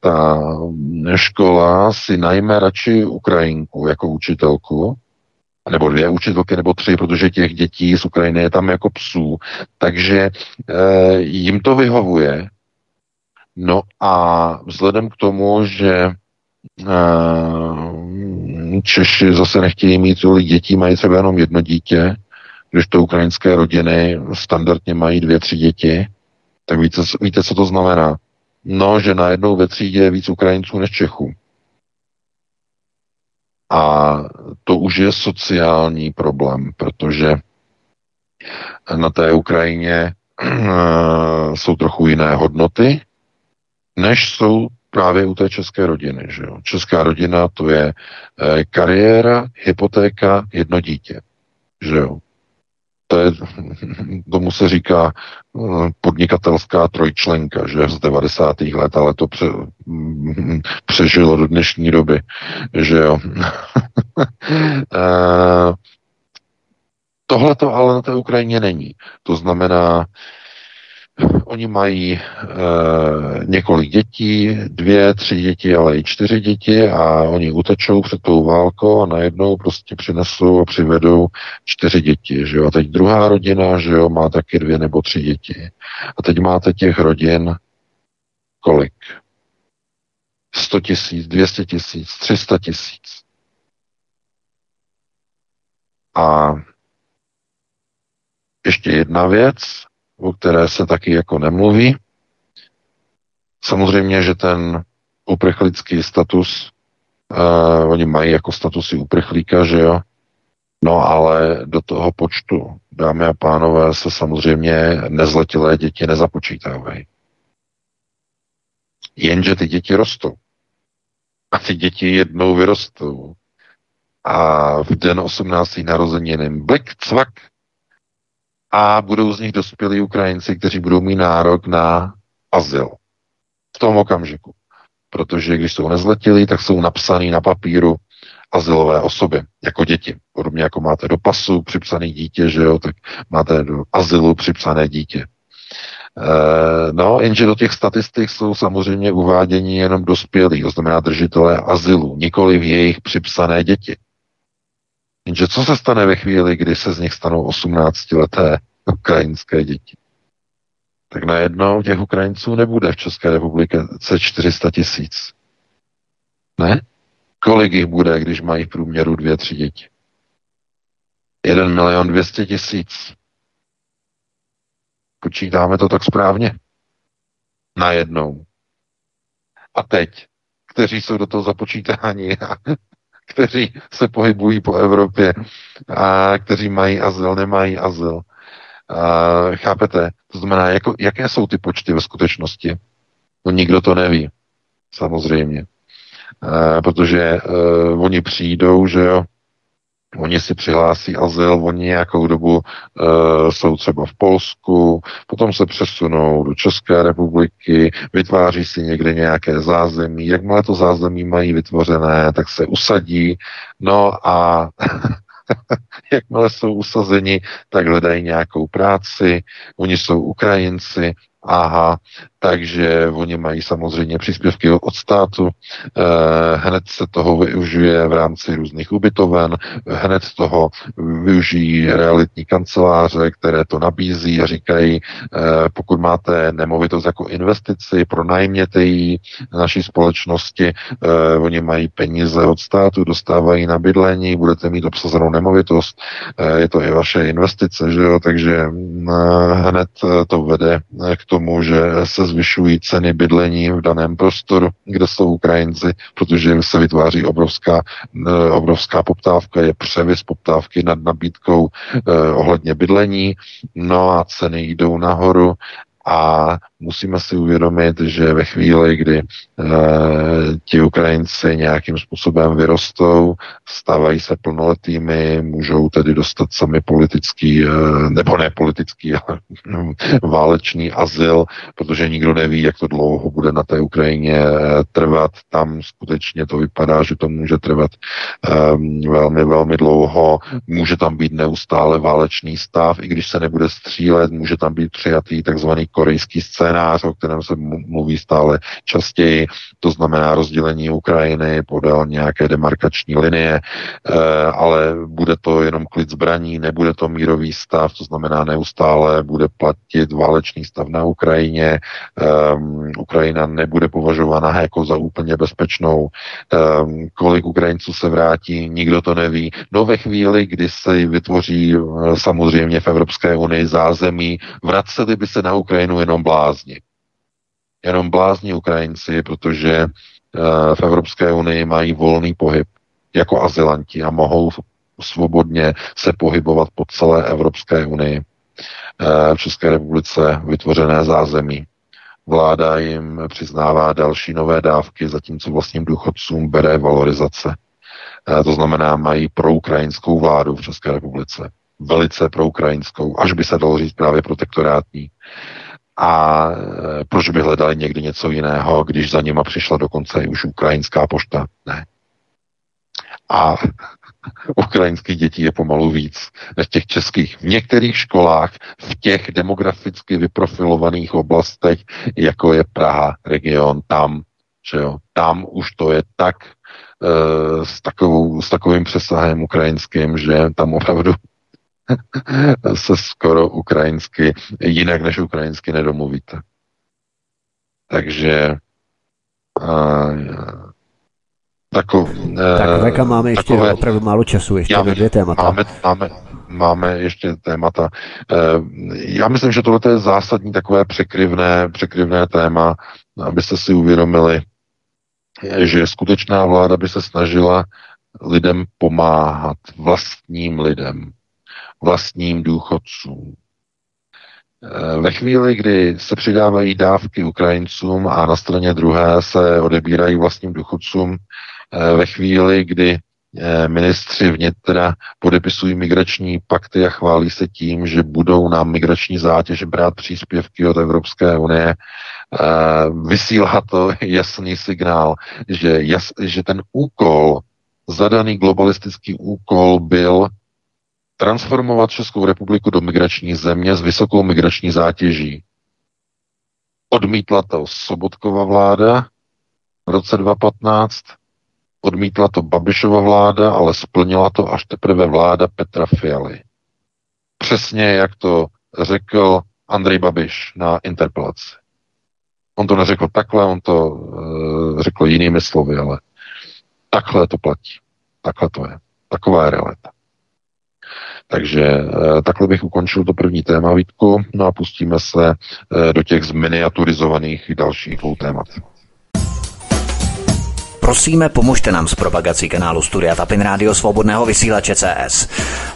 ta škola si najme radši Ukrajinku jako učitelku, nebo dvě učitelky, nebo tři, protože těch dětí z Ukrajiny je tam jako psů. Takže eh, jim to vyhovuje, No a vzhledem k tomu, že uh, Češi zase nechtějí mít tolik dětí, mají třeba jenom jedno dítě, když to ukrajinské rodiny standardně mají dvě, tři děti, tak víte, víte, co to znamená? No, že najednou ve třídě je víc Ukrajinců než Čechů. A to už je sociální problém, protože na té Ukrajině uh, jsou trochu jiné hodnoty, než jsou právě u té české rodiny. Že jo? Česká rodina to je e, kariéra, hypotéka, jedno dítě. Že jo? To je, tomu se říká eh, podnikatelská trojčlenka, že z 90. let, ale to pře, přežilo do dnešní doby, že jo. e, Tohle to ale na té Ukrajině není. To znamená, Oni mají e, několik dětí, dvě, tři děti, ale i čtyři děti a oni utečou před tou válkou a najednou prostě přinesou a přivedou čtyři děti, že jo. A teď druhá rodina, že jo, má taky dvě nebo tři děti. A teď máte těch rodin kolik? 100 tisíc, 200 tisíc, 300 tisíc. A ještě jedna věc, o které se taky jako nemluví. Samozřejmě, že ten uprchlický status, uh, oni mají jako statusy uprchlíka, že jo, No ale do toho počtu, dámy a pánové, se samozřejmě nezletilé děti nezapočítávají. Jenže ty děti rostou. A ty děti jednou vyrostou. A v den 18. narozeniny blik, cvak, a budou z nich dospělí Ukrajinci, kteří budou mít nárok na azyl v tom okamžiku. Protože když jsou nezletilí, tak jsou napsaný na papíru azylové osoby, jako děti. Podobně jako máte do pasu připsané dítě, že jo, tak máte do azylu připsané dítě. E, no, jenže do těch statistik jsou samozřejmě uváděni jenom dospělí, to znamená držitelé azylu, nikoli v jejich připsané děti. Jenže co se stane ve chvíli, kdy se z nich stanou 18-leté ukrajinské děti? Tak najednou těch Ukrajinců nebude v České republice 400 tisíc. Ne? Kolik jich bude, když mají v průměru dvě, tři děti? 1 milion 200 tisíc. Počítáme to tak správně? Najednou. A teď, kteří jsou do toho započítáni kteří se pohybují po Evropě a kteří mají azyl, nemají azyl. A, chápete? To znamená, jako, jaké jsou ty počty ve skutečnosti? No nikdo to neví, samozřejmě. A, protože uh, oni přijdou, že jo, Oni si přihlásí azyl, oni nějakou dobu e, jsou třeba v Polsku, potom se přesunou do České republiky, vytváří si někde nějaké zázemí. Jakmile to zázemí mají vytvořené, tak se usadí. No a jakmile jsou usazeni, tak hledají nějakou práci. Oni jsou Ukrajinci, Aha, takže oni mají samozřejmě příspěvky od státu, eh, hned se toho využije v rámci různých ubytoven, hned toho využijí realitní kanceláře, které to nabízí a říkají, eh, pokud máte nemovitost jako investici, pronajměte ji naší společnosti, eh, oni mají peníze od státu, dostávají na bydlení, budete mít obsazenou nemovitost, je to i vaše investice, že jo, takže hned to vede k tomu, že se zvyšují ceny bydlení v daném prostoru, kde jsou Ukrajinci, protože se vytváří obrovská, eh, obrovská poptávka, je převis poptávky nad nabídkou eh, ohledně bydlení, no a ceny jdou nahoru a musíme si uvědomit, že ve chvíli, kdy e, ti Ukrajinci nějakým způsobem vyrostou, stávají se plnoletými, můžou tedy dostat sami politický, e, nebo ne politický, ale válečný azyl, protože nikdo neví, jak to dlouho bude na té Ukrajině e, trvat. Tam skutečně to vypadá, že to může trvat e, velmi, velmi dlouho. Může tam být neustále válečný stav, i když se nebude střílet, může tam být přijatý takzvaný korejský scén scénář, o kterém se mluví stále častěji, to znamená rozdělení Ukrajiny podél nějaké demarkační linie, eh, ale bude to jenom klid zbraní, nebude to mírový stav, to znamená neustále bude platit válečný stav na Ukrajině, ehm, Ukrajina nebude považována jako za úplně bezpečnou, ehm, kolik Ukrajinců se vrátí, nikdo to neví. No ve chvíli, kdy se vytvoří eh, samozřejmě v Evropské unii zázemí, vraceli by se na Ukrajinu jenom blázni. Jenom blázni Ukrajinci, protože eh, v Evropské unii mají volný pohyb jako azylanti a mohou svobodně se pohybovat po celé Evropské unii. Eh, v České republice vytvořené zázemí. Vláda jim přiznává další nové dávky, zatímco vlastním důchodcům bere valorizace. Eh, to znamená, mají proukrajinskou vládu v České republice. Velice proukrajinskou, až by se dalo říct právě protektorátní. A e, proč by hledali někdy něco jiného, když za nima přišla dokonce i už ukrajinská pošta? Ne. A ukrajinských dětí je pomalu víc než těch českých. V některých školách, v těch demograficky vyprofilovaných oblastech, jako je Praha, region, tam, že jo, tam už to je tak e, s, takovou, s takovým přesahem ukrajinským, že tam opravdu se skoro ukrajinsky, jinak než ukrajinsky nedomluvíte. Takže uh, Tako, tak Veka máme ještě takové, opravdu málo času, ještě já, dvě témata. Máme, máme, máme ještě témata. Já myslím, že tohle je zásadní takové překryvné, překryvné téma, abyste si uvědomili, že skutečná vláda by se snažila lidem pomáhat, vlastním lidem vlastním důchodcům. Eh, ve chvíli, kdy se přidávají dávky Ukrajincům a na straně druhé se odebírají vlastním důchodcům, eh, ve chvíli, kdy eh, ministři vnitra podepisují migrační pakty a chválí se tím, že budou na migrační zátěž brát příspěvky od Evropské unie, vysílá to jasný signál, že, jas, že ten úkol, zadaný globalistický úkol byl transformovat Českou republiku do migrační země s vysokou migrační zátěží. Odmítla to Sobotkova vláda v roce 2015, odmítla to Babišova vláda, ale splnila to až teprve vláda Petra Fialy. Přesně jak to řekl Andrej Babiš na interpelaci. On to neřekl takhle, on to uh, řekl jinými slovy, ale takhle to platí. Takhle to je. Taková je realita. Takže eh, takhle bych ukončil to první téma, Vítku, no a pustíme se eh, do těch zminiaturizovaných dalších dvou témat. Prosíme, pomožte nám s propagací kanálu Studia Tapin Rádio Svobodného vysílače CS.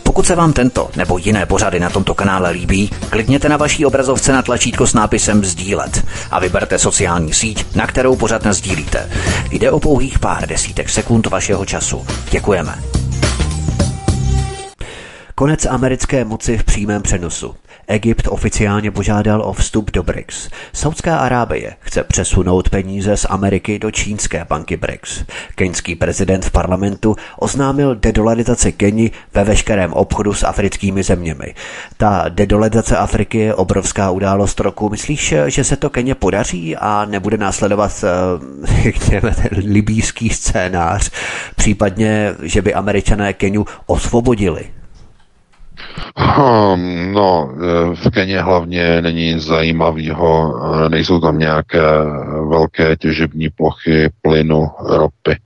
Pokud se vám tento nebo jiné pořady na tomto kanále líbí, klikněte na vaší obrazovce na tlačítko s nápisem Sdílet a vyberte sociální síť, na kterou pořád sdílíte. Jde o pouhých pár desítek sekund vašeho času. Děkujeme. Konec americké moci v přímém přenosu. Egypt oficiálně požádal o vstup do BRICS. Saudská Arábie chce přesunout peníze z Ameriky do čínské banky BRICS. Keňský prezident v parlamentu oznámil dedolarizaci Keni ve veškerém obchodu s africkými zeměmi. Ta dedolarizace Afriky je obrovská událost roku. Myslíš, že se to Keně podaří a nebude následovat, eh, řekněme, libýský scénář, případně, že by američané Keniu osvobodili? Hm, no, eh, v Keně hlavně není zajímavýho, eh, nejsou tam nějaké velké těžební plochy plynu, ropy.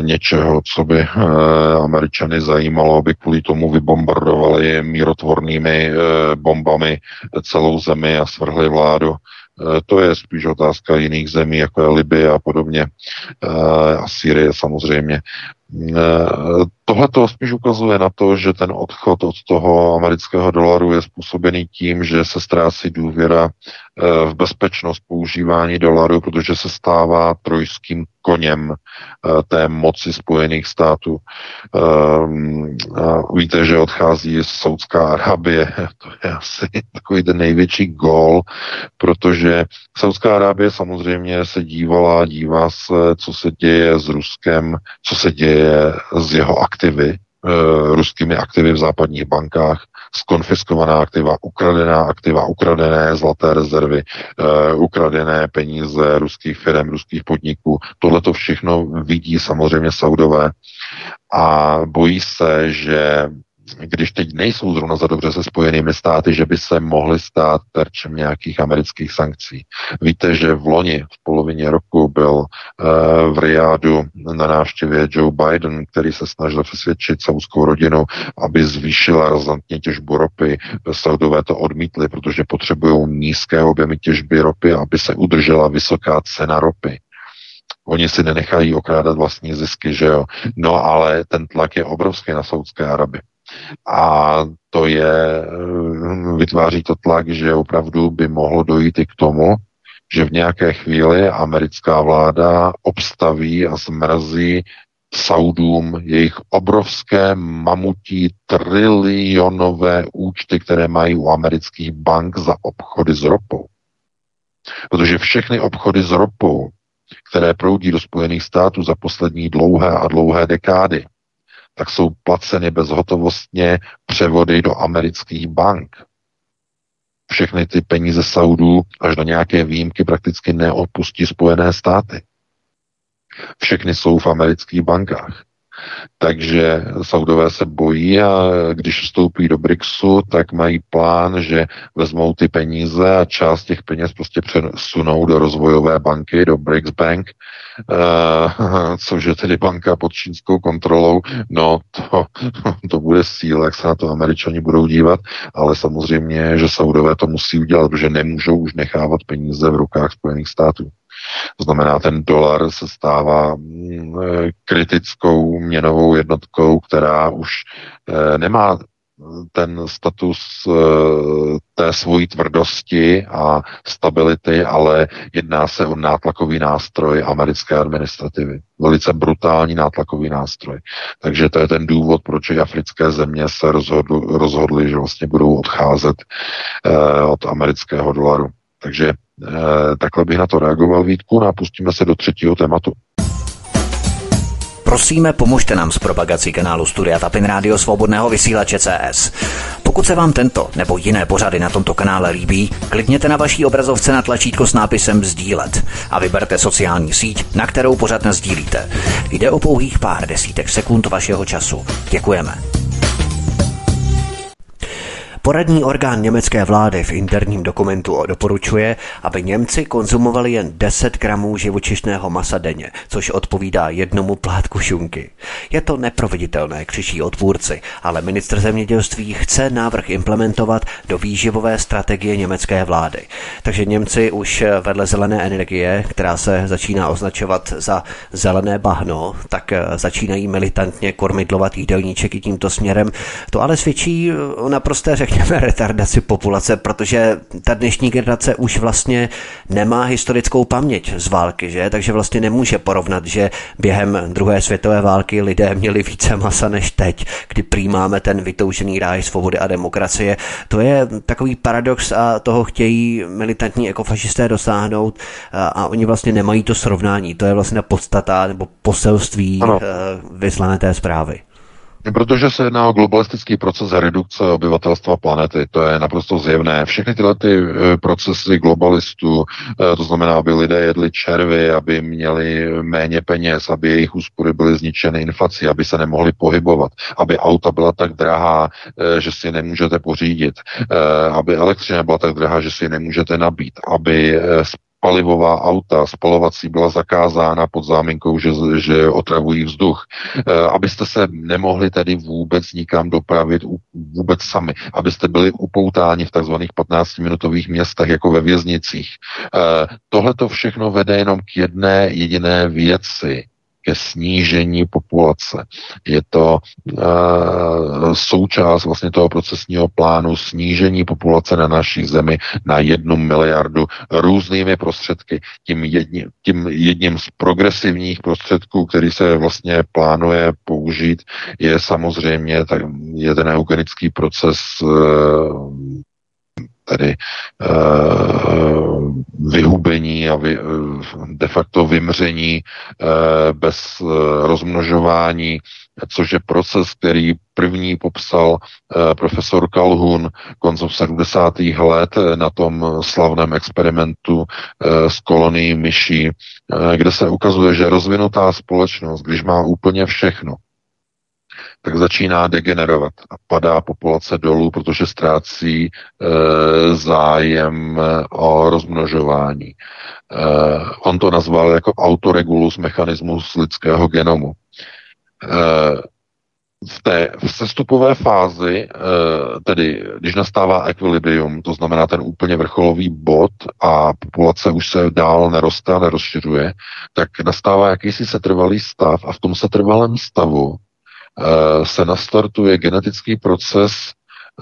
něčeho, co by Američany zajímalo, aby kvůli tomu vybombardovali mírotvornými bombami celou zemi a svrhli vládu. To je spíš otázka jiných zemí, jako je Libye a podobně. A Syrie samozřejmě. Tohle to spíš ukazuje na to, že ten odchod od toho amerického dolaru je způsobený tím, že se ztrácí důvěra eh, v bezpečnost používání dolaru, protože se stává trojským koněm eh, té moci Spojených států. Ehm, víte, že odchází z Saudská Arábie, to je asi takový ten největší gól, protože Saudská Arábie samozřejmě se dívala, dívá se, co se děje s Ruskem, co se děje s jeho aktivy, ruskými aktivy v západních bankách, skonfiskovaná aktiva, ukradená aktiva, ukradené zlaté rezervy, e, ukradené peníze ruských firm, ruských podniků. Tohle to všechno vidí samozřejmě Saudové a bojí se, že když teď nejsou zrovna za dobře se spojenými státy, že by se mohly stát terčem nějakých amerických sankcí. Víte, že v loni v polovině roku byl uh, v Riádu na návštěvě Joe Biden, který se snažil přesvědčit saudskou rodinu, aby zvýšila razantně těžbu ropy. Saudové to odmítli, protože potřebují nízké objemy těžby ropy, aby se udržela vysoká cena ropy. Oni si nenechají okrádat vlastní zisky, že jo. No ale ten tlak je obrovský na Saudské Araby. A to je, eh, vytváří to tlak, že opravdu by mohlo dojít i k tomu, že v nějaké chvíli americká vláda obstaví a zmrazí Saudům jejich obrovské mamutí trilionové účty, které mají u amerických bank za obchody s ropou. Protože všechny obchody s ropou, které proudí do Spojených států za poslední dlouhé a dlouhé dekády, tak jsou placeny bezhotovostně převody do amerických bank. Všechny ty peníze Saudů až do nějaké výjimky prakticky neopustí Spojené státy. Všechny jsou v amerických bankách. Takže Saudové se bojí a když vstoupí do BRICSu, tak mají plán, že vezmou ty peníze a část těch peněz prostě přesunou do rozvojové banky, do BRICS Bank, uh, což je tedy banka pod čínskou kontrolou. No to, to bude síla, jak se na to američani budou dívat, ale samozřejmě, že Saudové to musí udělat, protože nemůžou už nechávat peníze v rukách Spojených států. To znamená, ten dolar se stává mm, kritickou měnovou jednotkou, která už eh, nemá ten status eh, té svojí tvrdosti a stability, ale jedná se o nátlakový nástroj americké administrativy. Velice brutální nátlakový nástroj. Takže to je ten důvod, proč i africké země se rozhodly, rozhodly že vlastně budou odcházet eh, od amerického dolaru. Takže eh, takhle bych na to reagoval, Vítku, no a pustíme se do třetího tématu. Prosíme, pomožte nám s propagací kanálu Studia Tapin Rádio Svobodného vysílače CS. Pokud se vám tento nebo jiné pořady na tomto kanále líbí, klikněte na vaší obrazovce na tlačítko s nápisem Sdílet a vyberte sociální síť, na kterou pořád sdílíte. Jde o pouhých pár desítek sekund vašeho času. Děkujeme. Poradní orgán německé vlády v interním dokumentu doporučuje, aby Němci konzumovali jen 10 gramů živočišného masa denně, což odpovídá jednomu plátku šunky. Je to neproveditelné, křičí odpůrci, ale ministr zemědělství chce návrh implementovat do výživové strategie německé vlády. Takže Němci už vedle zelené energie, která se začíná označovat za zelené bahno, tak začínají militantně kormidlovat jídelníček i tímto směrem. To ale svědčí o naprosté řekněme řekněme, retardaci populace, protože ta dnešní generace už vlastně nemá historickou paměť z války, že? Takže vlastně nemůže porovnat, že během druhé světové války lidé měli více masa než teď, kdy přijímáme ten vytoužený ráj svobody a demokracie. To je takový paradox a toho chtějí militantní ekofašisté dosáhnout a, a oni vlastně nemají to srovnání. To je vlastně podstata nebo poselství ano. Eh, vyslané té zprávy. Protože se jedná o globalistický proces redukce obyvatelstva planety, to je naprosto zjevné. Všechny tyhle ty e, procesy globalistů, e, to znamená, aby lidé jedli červy, aby měli méně peněz, aby jejich úspory byly zničeny inflací, aby se nemohli pohybovat, aby auta byla tak drahá, e, že si nemůžete pořídit, aby elektřina byla tak drahá, že si nemůžete nabít, aby palivová auta, spalovací byla zakázána pod záminkou, že, že otravují vzduch, e, abyste se nemohli tedy vůbec nikam dopravit vůbec sami, abyste byli upoutáni v takzvaných 15-minutových městech jako ve věznicích. E, Tohle to všechno vede jenom k jedné jediné věci, ke snížení populace. Je to uh, součást vlastně toho procesního plánu snížení populace na naší zemi na jednu miliardu různými prostředky. Tím, jedni, tím jedním z progresivních prostředků, který se vlastně plánuje použít, je samozřejmě tak, je ten eugenický proces uh, tedy uh, vyhubení a vy, de facto vymření uh, bez uh, rozmnožování, což je proces, který první popsal profesor Calhoun koncem 70. let na tom slavném experimentu s kolonií myší, kde se ukazuje, že rozvinutá společnost, když má úplně všechno, tak začíná degenerovat a padá populace dolů, protože ztrácí e, zájem o rozmnožování. E, on to nazval jako autoregulus mechanismus lidského genomu. E, v té v sestupové fázi, tedy když nastává ekvilibrium, to znamená ten úplně vrcholový bod a populace už se dál neroste a nerozšiřuje, tak nastává jakýsi setrvalý stav a v tom setrvalém stavu Eh, se nastartuje genetický proces,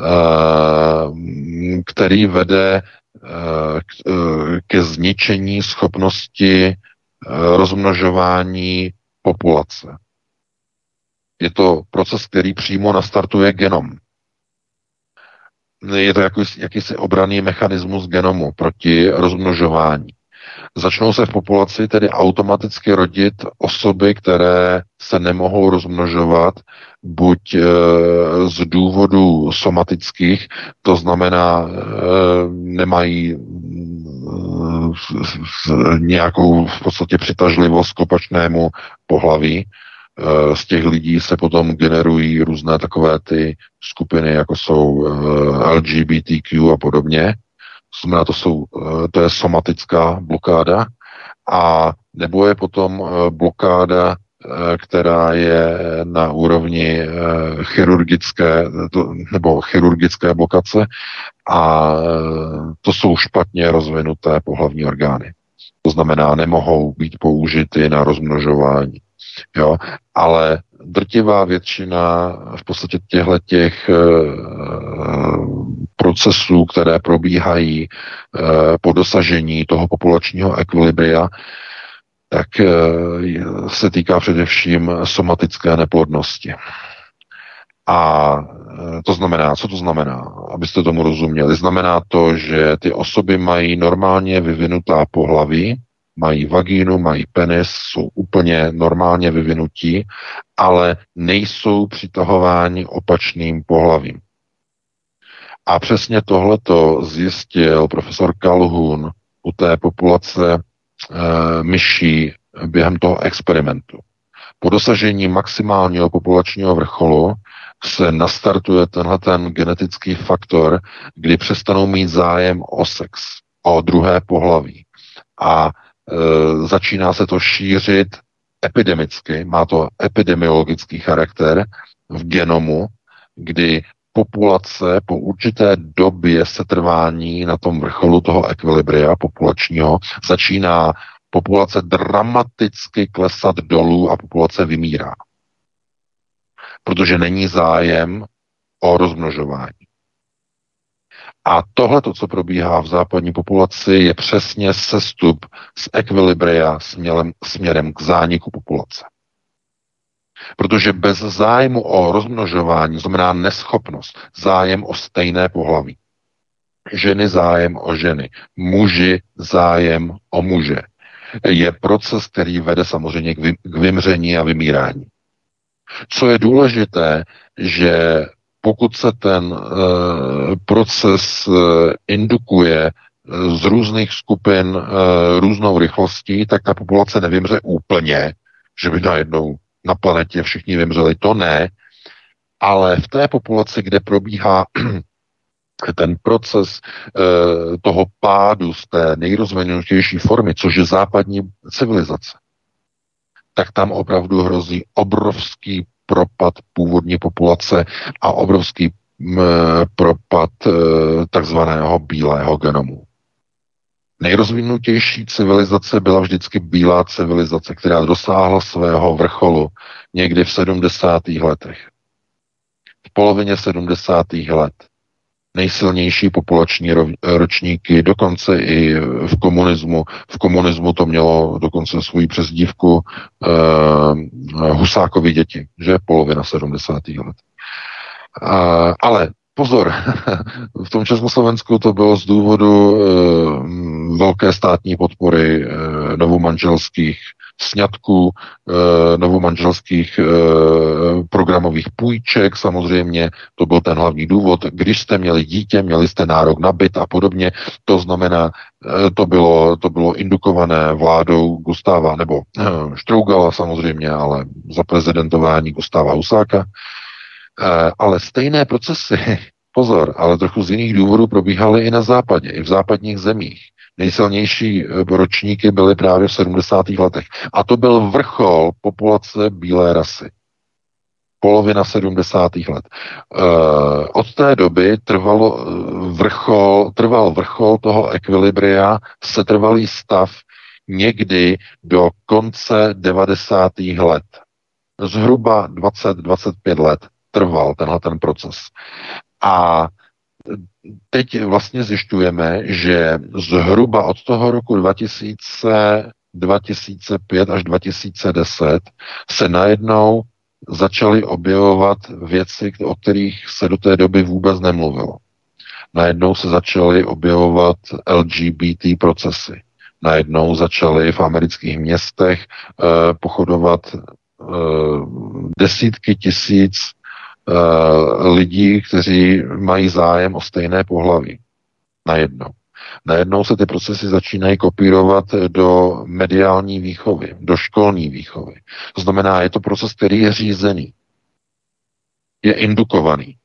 eh, který vede eh, ke zničení schopnosti rozmnožování populace. Je to proces, který přímo nastartuje genom. Je to jakýsi, jakýsi obraný mechanismus genomu proti rozmnožování začnou se v populaci tedy automaticky rodit osoby, které se nemohou rozmnožovat, buď e, z důvodů somatických, to znamená, e, nemají e, nějakou v podstatě přitažlivost k opačnému pohlaví. Z těch lidí se potom generují různé takové ty skupiny, jako jsou LGBTQ a podobně. Znamená, to, jsou, eh, to je somatická blokáda a nebo je potom eh, blokáda, eh, která je na úrovni chirurgické nebo chirurgické blokace a to jsou špatně rozvinuté pohlavní orgány. To znamená, nemohou být použity na rozmnožování. Jo? Ale drtivá většina v podstatě těchto těch procesů, které probíhají eh, po dosažení toho populačního ekvilibria, tak eh, se týká především somatické neplodnosti. A eh, to znamená, co to znamená, abyste tomu rozuměli? Znamená to, že ty osoby mají normálně vyvinutá pohlaví, mají vagínu, mají penis, jsou úplně normálně vyvinutí, ale nejsou přitahováni opačným pohlavím. A přesně tohleto zjistil profesor Calhoun u té populace e, myší během toho experimentu. Po dosažení maximálního populačního vrcholu se nastartuje tenhle ten genetický faktor, kdy přestanou mít zájem o sex, o druhé pohlaví. A začíná se to šířit epidemicky, má to epidemiologický charakter v genomu, kdy populace po určité době setrvání na tom vrcholu toho ekvilibria populačního začíná populace dramaticky klesat dolů a populace vymírá. Protože není zájem o rozmnožování. A tohle, co probíhá v západní populaci, je přesně sestup z ekvilibria směrem, směrem k zániku populace. Protože bez zájmu o rozmnožování znamená neschopnost, zájem o stejné pohlaví. Ženy zájem o ženy, muži zájem o muže. Je proces, který vede samozřejmě k, vy, k vymření a vymírání. Co je důležité, že pokud se ten e, proces e, indukuje e, z různých skupin různou rychlostí, tak ta populace nevymře úplně, že by najednou na planetě všichni vymřeli, to ne, ale v té populaci, kde probíhá ten proces e, toho pádu z té nejrozvinutější formy, což je západní civilizace, tak tam opravdu hrozí obrovský propad původní populace a obrovský m, propad e, takzvaného bílého genomu. Nejrozvinutější civilizace byla vždycky bílá civilizace, která dosáhla svého vrcholu někdy v 70. letech. V polovině 70. let nejsilnější populační ročníky, dokonce i v komunismu. V komunismu to mělo dokonce svůj přezdívku uh, Husákovi děti, že polovina 70. let. Uh, ale pozor, v tom Československu to bylo z důvodu uh, velké státní podpory uh, novomanželských sňatků, e, novomanželských e, programových půjček, samozřejmě, to byl ten hlavní důvod. Když jste měli dítě, měli jste nárok na byt a podobně, to znamená, e, to bylo, to bylo indukované vládou Gustáva, nebo Štrougala samozřejmě, ale za prezidentování Gustáva Husáka. Ale stejné procesy, pozor, ale trochu z jiných důvodů probíhaly i na západě, i v západních zemích. Nejsilnější eh, ročníky byly právě v 70. letech. A to byl vrchol populace bílé rasy. Polovina 70. let. Eh, od té doby trvalo eh, vrchol, trval vrchol toho ekvilibria, setrvalý stav někdy do konce 90. let. Zhruba 20-25 let trval tenhle ten proces. A teď vlastně zjišťujeme, že zhruba od toho roku 2000, 2005 až 2010 se najednou začaly objevovat věci, o kterých se do té doby vůbec nemluvilo. Najednou se začaly objevovat LGBT procesy. Najednou začaly v amerických městech uh, pochodovat uh, desítky tisíc Eh, lidí, kteří mají zájem o stejné pohlaví. Najednou. Najednou se ty procesy začínají kopírovat do mediální výchovy, do školní výchovy. To znamená, je to proces, který je řízený, je indukovaný.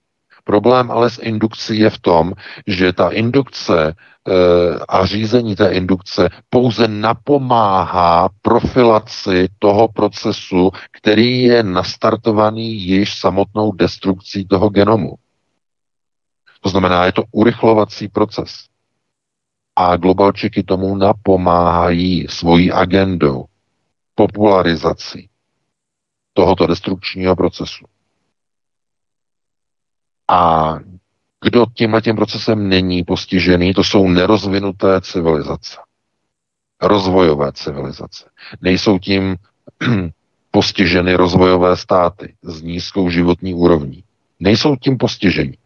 Problém ale s indukcí je v tom, že ta indukce Eh, a řízení té indukce pouze napomáhá profilaci toho procesu, který je nastartovaný již samotnou destrukcí toho genomu. To znamená, je to urychlovací proces. A globalčiky tomu napomáhají svojí agendou, popularizací tohoto destrukčního procesu. A kdo tímhle tím procesem není postižený, to jsou nerozvinuté civilizace. Rozvojové civilizace. Nejsou tím postiženy rozvojové státy s nízkou životní úrovní. Nejsou tím postiženi,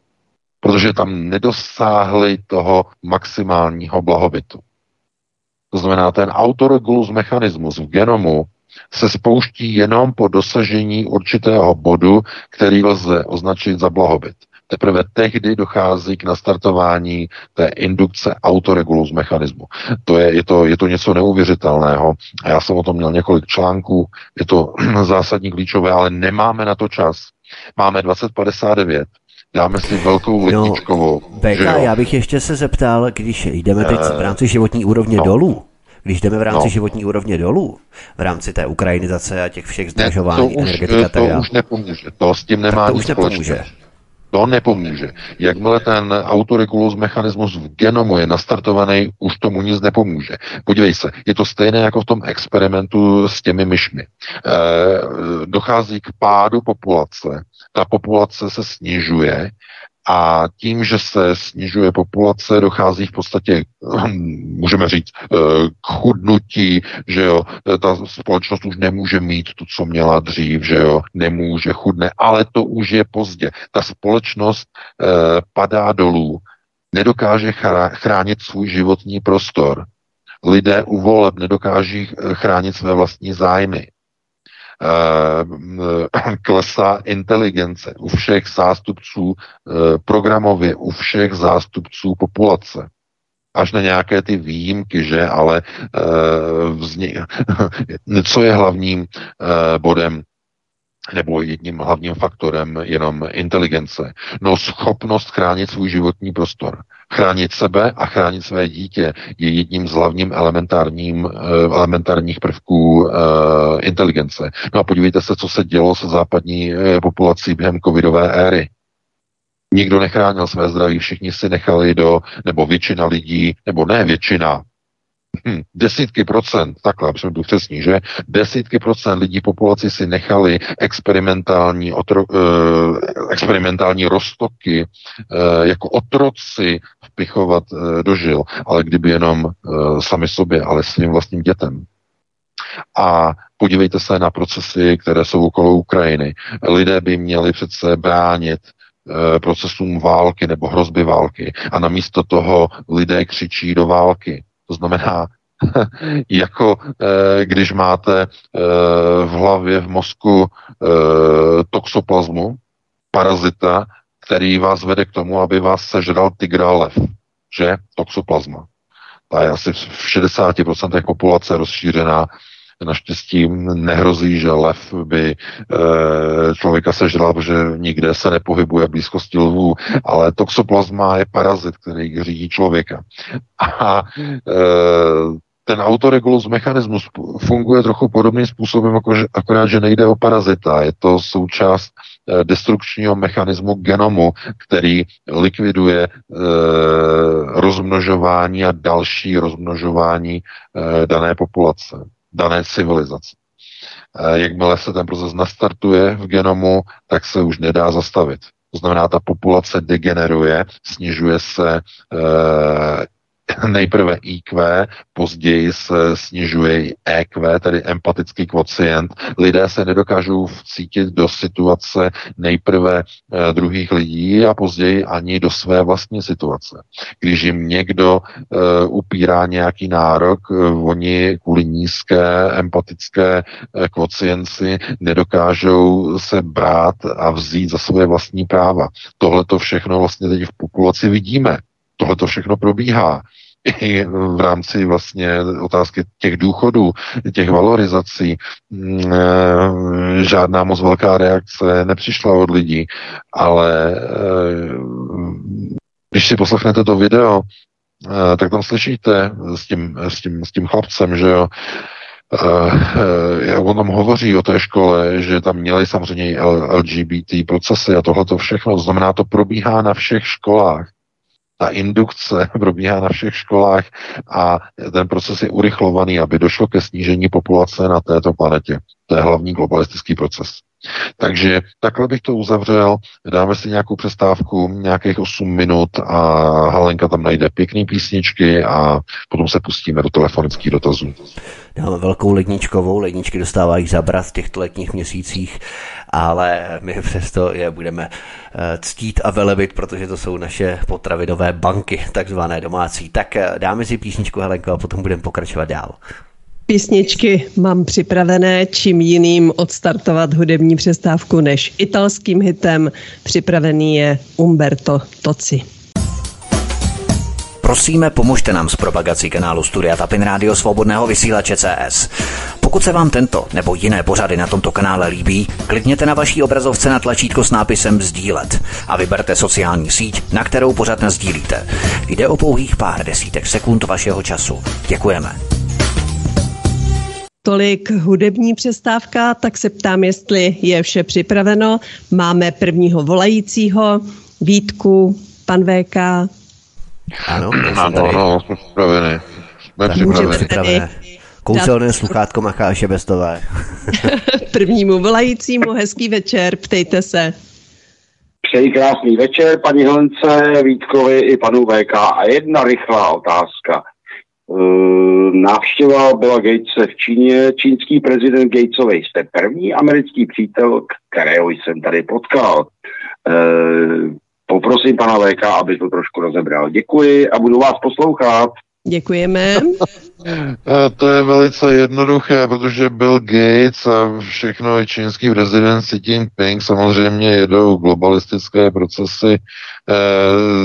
protože tam nedosáhli toho maximálního blahobytu. To znamená, ten autoregulus mechanismus v genomu se spouští jenom po dosažení určitého bodu, který lze označit za blahobyt. Teprve tehdy dochází k nastartování té indukce autoregulus mechanismu. To je, je, to, je to něco neuvěřitelného. A já jsem o tom měl několik článků, je to zásadní klíčové, ale nemáme na to čas. Máme 2059, dáme si velkou letničkovou. No, já bych ještě se zeptal, když jdeme teď v rámci životní úrovně no. dolů, když jdeme v rámci no. životní úrovně dolů, v rámci té ukrajinizace a těch všech zdražování, ne, energetika, to už, to už nepomůže. To s tím nemá tak to už nepomůže. To nepomůže. Jakmile ten autoregulus mechanismus v genomu je nastartovaný, už tomu nic nepomůže. Podívej se, je to stejné jako v tom experimentu s těmi myšmi. E, dochází k pádu populace, ta populace se snižuje a tím, že se snižuje populace, dochází v podstatě, můžeme říct, eh, k chudnutí, že jo, ta společnost už nemůže mít to, co měla dřív, že jo, nemůže, chudne, ale to už je pozdě. Ta společnost eh, padá dolů, nedokáže chránit svůj životní prostor. Lidé u voleb nedokáží eh, chránit své vlastní zájmy. Eh, klesá inteligence u všech zástupců eh, programově, u všech zástupců populace až na nějaké ty výjimky, že, ale vzni- co je hlavním bodem nebo jedním hlavním faktorem jenom inteligence. No schopnost chránit svůj životní prostor. Chránit sebe a chránit své dítě je jedním z hlavním elementárním, eh, elementárních prvků uh, inteligence. No a podívejte se, co se dělo se západní uh, populací během covidové éry. Nikdo nechránil své zdraví, všichni si nechali do, nebo většina lidí, nebo ne většina, hm, desítky procent, takhle, aby jsme byli přesní, že desítky procent lidí populaci si nechali experimentální, otro, uh, experimentální roztoky uh, jako otroci vpichovat uh, do žil, ale kdyby jenom uh, sami sobě, ale svým vlastním dětem. A podívejte se na procesy, které jsou okolo Ukrajiny. Lidé by měli přece bránit procesům války nebo hrozby války. A namísto toho lidé křičí do války. To znamená, jako eh, když máte eh, v hlavě, v mozku toxoplazmu, parazita, který vás vede k tomu, aby vás sežral tygr lev, že? Toxoplazma. Ta je asi v 60% populace rozšířená Naštěstí nehrozí, že lev by e, člověka sežral, protože nikde se nepohybuje v blízkosti lvů, ale toxoplazma je parazit, který řídí člověka. A e, ten autoregulus mechanismus funguje trochu podobným způsobem, jako, akorát, že nejde o parazita. Je to součást e, destrukčního mechanismu genomu, který likviduje e, rozmnožování a další rozmnožování e, dané populace dané civilizace. Eh, jakmile se ten proces nastartuje v genomu, tak se už nedá zastavit. To znamená, ta populace degeneruje, snižuje se eh, nejprve IQ, později se snižuje EQ, tedy empatický kvocient. Lidé se nedokážou vcítit do situace nejprve e, druhých lidí a později ani do své vlastní situace. Když jim někdo e, upírá nějaký nárok, e, oni kvůli nízké empatické kvocienci nedokážou se brát a vzít za své vlastní práva. Tohle to všechno vlastně teď v populaci vidíme. Tohle to všechno probíhá i v rámci vlastně otázky těch důchodů, těch valorizací. Mm, eh, žádná moc velká reakce nepřišla od lidí, ale eh, když si poslechnete to video, eh, tak tam slyšíte s tím, s tím, s tím chlapcem, že jo, Uh, on tam hovoří o té škole, že tam měli samozřejmě LGBT procesy a tohle to všechno, znamená, to probíhá na všech školách ta indukce probíhá na všech školách a ten proces je urychlovaný, aby došlo ke snížení populace na této planetě. To je hlavní globalistický proces. Takže takhle bych to uzavřel, dáme si nějakou přestávku, nějakých 8 minut a Halenka tam najde pěkné písničky a potom se pustíme do telefonických dotazů. Dáme velkou ledničkovou, ledničky dostávají zabrat v těchto letních měsících, ale my přesto je budeme eh, ctít a velebit, protože to jsou naše potravinové banky, takzvané domácí. Tak eh, dáme si písničku Helenko a potom budeme pokračovat dál. Písničky mám připravené, čím jiným odstartovat hudební přestávku než italským hitem. Připravený je Umberto Toci. Prosíme, pomožte nám s propagací kanálu Studia Tapin Rádio Svobodného vysílače CS. Pokud se vám tento nebo jiné pořady na tomto kanále líbí, klikněte na vaší obrazovce na tlačítko s nápisem Sdílet a vyberte sociální síť, na kterou pořád sdílíte. Jde o pouhých pár desítek sekund vašeho času. Děkujeme. Tolik hudební přestávka, tak se ptám, jestli je vše připraveno. Máme prvního volajícího, Vítku, pan VK. Ano, ano, ano, jsme připraveni. Jsme připraveni. připravené. Kouzelné sluchátko Macháše Bestové. Prvnímu volajícímu hezký večer, ptejte se. Přeji krásný večer, paní Helence, Vítkovi i panu VK. A jedna rychlá otázka. Eh, návštěva byla Gatese v Číně. Čínský prezident Gatesovej jste první americký přítel, kterého jsem tady potkal. Eh, poprosím pana VK, aby to trošku rozebral. Děkuji a budu vás poslouchat. Děkujeme. Eh, to je velice jednoduché, protože Bill Gates a všechno i čínský prezident Xi Jinping samozřejmě jedou globalistické procesy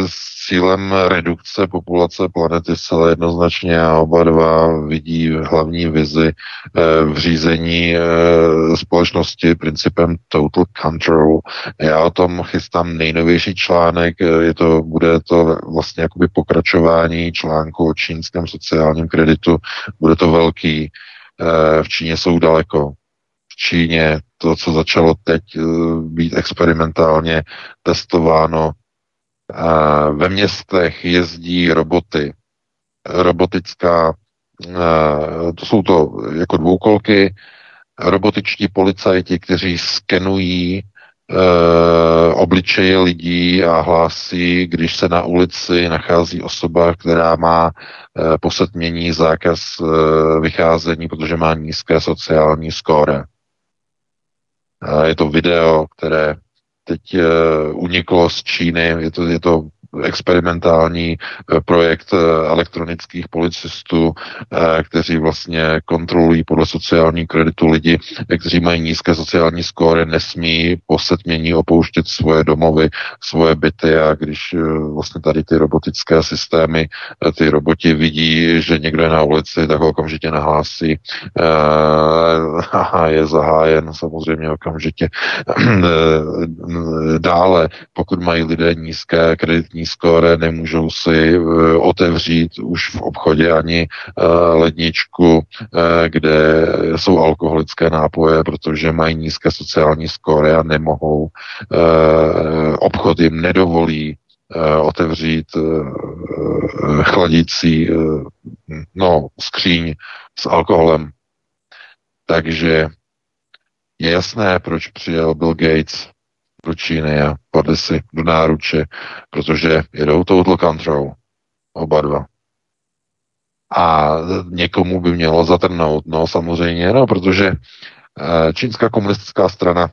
s cílem redukce populace planety zcela jednoznačně a oba dva vidí hlavní vizi eh, v řízení eh, společnosti principem total control. Já o tom chystám nejnovější článek, je to, bude to vlastně jakoby pokračování článku o čínském sociálním kreditu, bude to velký, v Číně jsou daleko, v Číně to, co začalo teď být experimentálně testováno ve městech jezdí roboty. Robotická, to jsou to jako dvoukolky, robotičtí policajti, kteří skenují obličeje lidí a hlásí, když se na ulici nachází osoba, která má posetmění zákaz vycházení, protože má nízké sociální skóre. Je to video, které teď uh, uniklo z Číny, je to, je to experimentální eh, projekt eh, elektronických policistů, eh, kteří vlastně kontrolují podle sociální kreditu lidi, kteří mají nízké sociální skóre, nesmí po setmění opouštět svoje domovy, svoje byty a když vlastně tady ty robotické systémy, ty roboti vidí, že někdo je na ulici, tak ho okamžitě nahlásí a je zahájen samozřejmě okamžitě. Dále, pokud mají lidé nízké kreditní kreditní skóre, nemůžou si eh, otevřít už v obchodě ani eh, ledničku, eh, kde jsou alkoholické nápoje, protože mají nízké sociální skóre a nemohou, obchod jim nedovolí otevřít chladící no, skříň s alkoholem. Takže je jasné, proč přijel Bill Gates do Číny a padli si do náruče, protože jedou total control, oba dva. A někomu by mělo zatrnout, no samozřejmě, no, protože eh, čínská komunistická strana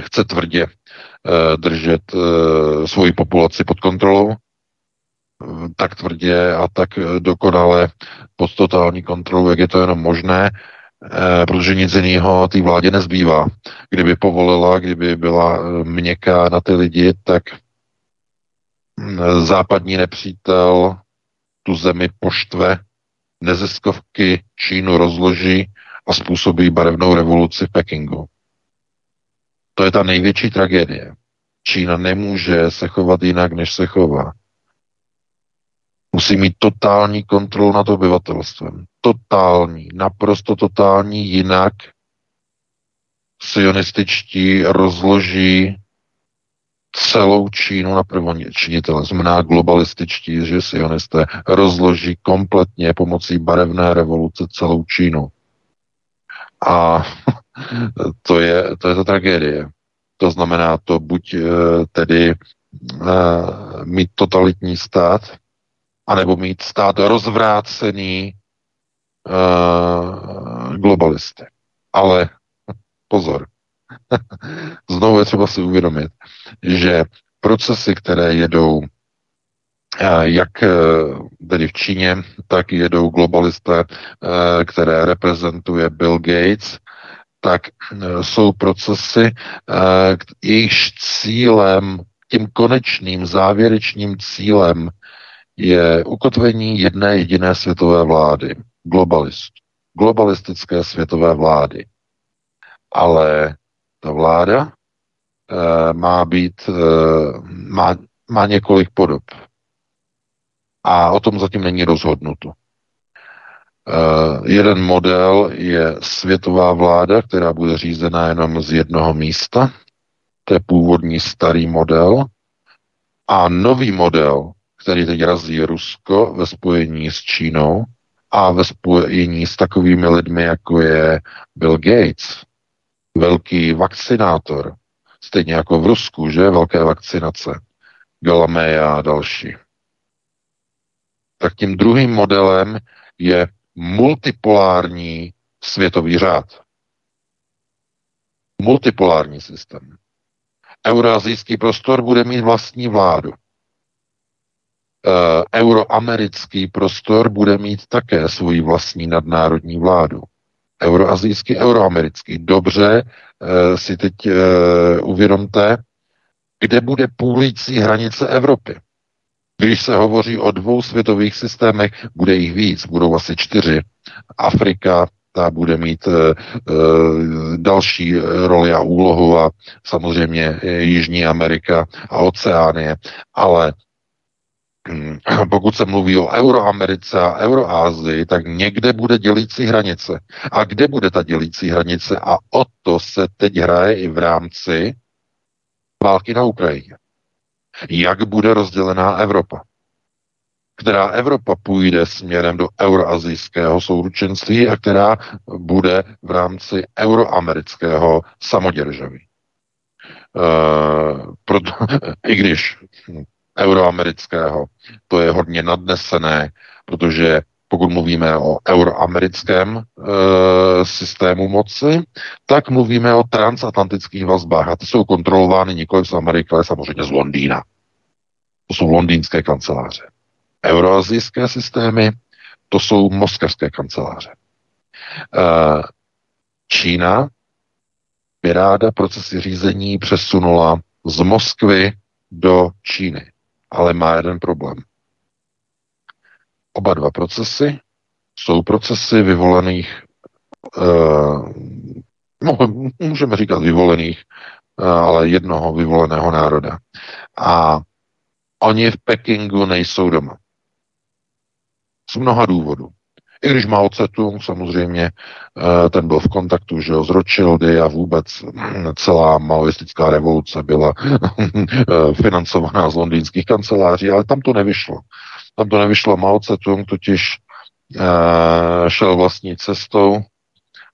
chce tvrdě eh, držet eh, svoji populaci pod kontrolou, tak tvrdě a tak dokonale pod totální kontrolou, jak je to jenom možné, protože nic jiného té vládě nezbývá. Kdyby povolila, kdyby byla eh, měkká na ty lidi, tak mm, západní nepřítel tu zemi poštve, neziskovky Čínu rozloží a způsobí barevnou revoluci v Pekingu. To je ta největší tragédie. Čína nemůže se chovat jinak, než se chová. Musí mít totální kontrolu nad obyvatelstvem. Totální, naprosto totální, jinak sionističtí rozloží celou Čínu na prvončinitele. Znamená globalističtí, že sionisté rozloží kompletně pomocí barevné revoluce celou Čínu. A to je, to je ta tragédie. To znamená to buď eh, tedy eh, mít totalitní stát, anebo mít stát rozvrácený uh, globalisty. Ale pozor, znovu je třeba si uvědomit, že procesy, které jedou eh, jak eh, tedy v Číně, tak jedou globalisté, které reprezentuje Bill Gates, tak jsou procesy, jejichž cílem, tím konečným závěrečným cílem je ukotvení jedné jediné světové vlády, globalist, globalistické světové vlády. Ale ta vláda e, má být, e, má, má několik podob. A o tom zatím není rozhodnuto. E, jeden model je světová vláda, která bude řízena jenom z jednoho místa. To je původní starý model. A nový model který teď razí Rusko ve spojení s Čínou a ve spojení s takovými lidmi, jako je Bill Gates, velký vakcinátor, stejně jako v Rusku, že, velké vakcinace, Galameja a další. Tak tím druhým modelem je multipolární světový řád. Multipolární systém. Eurazijský prostor bude mít vlastní vládu. Eh, euroamerický prostor bude mít také svoji vlastní nadnárodní vládu. Euroazijský, euroamerický. Dobře uh, si teď uh, uvědomte, kde bude půlící hranice Evropy. Když se hovoří o dvou světových systémech, bude jich víc, budou asi čtyři. Afrika, ta bude mít e, další roli a úlohu a samozřejmě Jižní Amerika a Oceánie, ale pokud se mluví o Euroamerice a Euroázii, tak někde bude dělící hranice. A kde bude ta dělící hranice? A o to se teď hraje i v rámci války na Ukrajině. Jak bude rozdělená Evropa? která Evropa půjde směrem do euroazijského souručenství a která bude v rámci euroamerického samoděržaví. E, proto, I když euroamerického, to je hodně nadnesené, protože pokud mluvíme o euroamerickém e, systému moci, tak mluvíme o transatlantických vazbách a ty jsou kontrolovány nikoli z Ameriky, ale samozřejmě z Londýna. To jsou londýnské kanceláře. Euroazijské systémy, to jsou moskevské kanceláře. Eh, Čína by ráda procesy řízení přesunula z Moskvy do Číny, ale má jeden problém. Oba dva procesy jsou procesy vyvolených, no, můžeme říkat vyvolených, uh, ale jednoho vyvoleného národa. A oni v Pekingu nejsou doma. Z mnoha důvodů. I když Mao Tse-tung samozřejmě, eh, ten byl v kontaktu že jo, s Rothschildy a vůbec hm, celá maoistická revoluce byla eh, financovaná z londýnských kanceláří, ale tam to nevyšlo. Tam to nevyšlo. Mao Tse-tung totiž eh, šel vlastní cestou,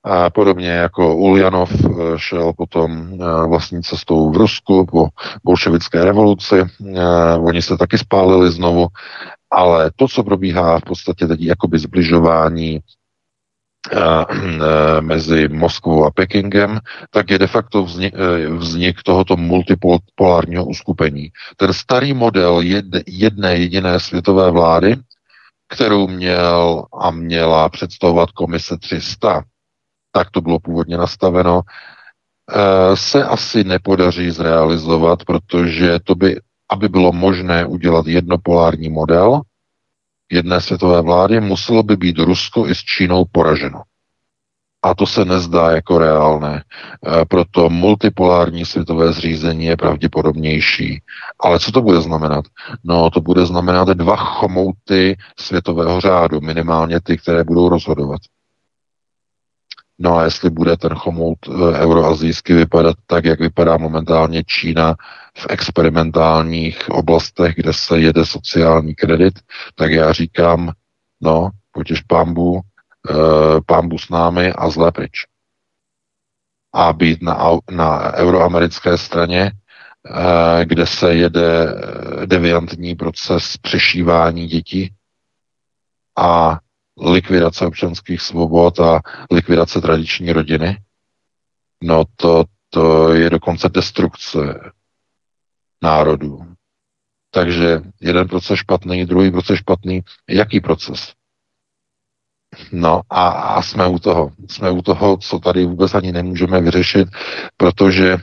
a podobně jako Uljanov šel potom vlastní cestou v Rusku po bolševické revoluci. Oni se taky spálili znovu ale to, co probíhá v podstatě teď jakoby zbližování eh, eh, mezi Moskvou a Pekingem, tak je de facto vznik, eh, vznik tohoto multipolárního uskupení. Ten starý model jedné jediné světové vlády, kterou měl a měla představovat komise 300, tak to bylo původně nastaveno, se asi nepodaří zrealizovat, protože to by aby bylo možné udělat jednopolární model jedné světové vlády, muselo by být Rusko i s Čínou poraženo. A to se nezdá jako reálné. E, proto multipolární světové zřízení je pravděpodobnější. Ale co to bude znamenat? No, to bude znamenat dva chomouty světového řádu, minimálně ty, které budou rozhodovat. No a jestli bude ten chomout e, euroazijský vypadat tak, jak vypadá momentálně Čína v experimentálních oblastech, kde se jede sociální kredit, tak já říkám, no, potěž pámbu, e, pámbu s námi a zlé pryč. A být na, na euroamerické straně, e, kde se jede deviantní proces přešívání dětí a likvidace občanských svobod a likvidace tradiční rodiny, no to, to je dokonce destrukce národů. Takže jeden proces špatný, druhý proces špatný. Jaký proces? No a, a jsme u toho. Jsme u toho, co tady vůbec ani nemůžeme vyřešit, protože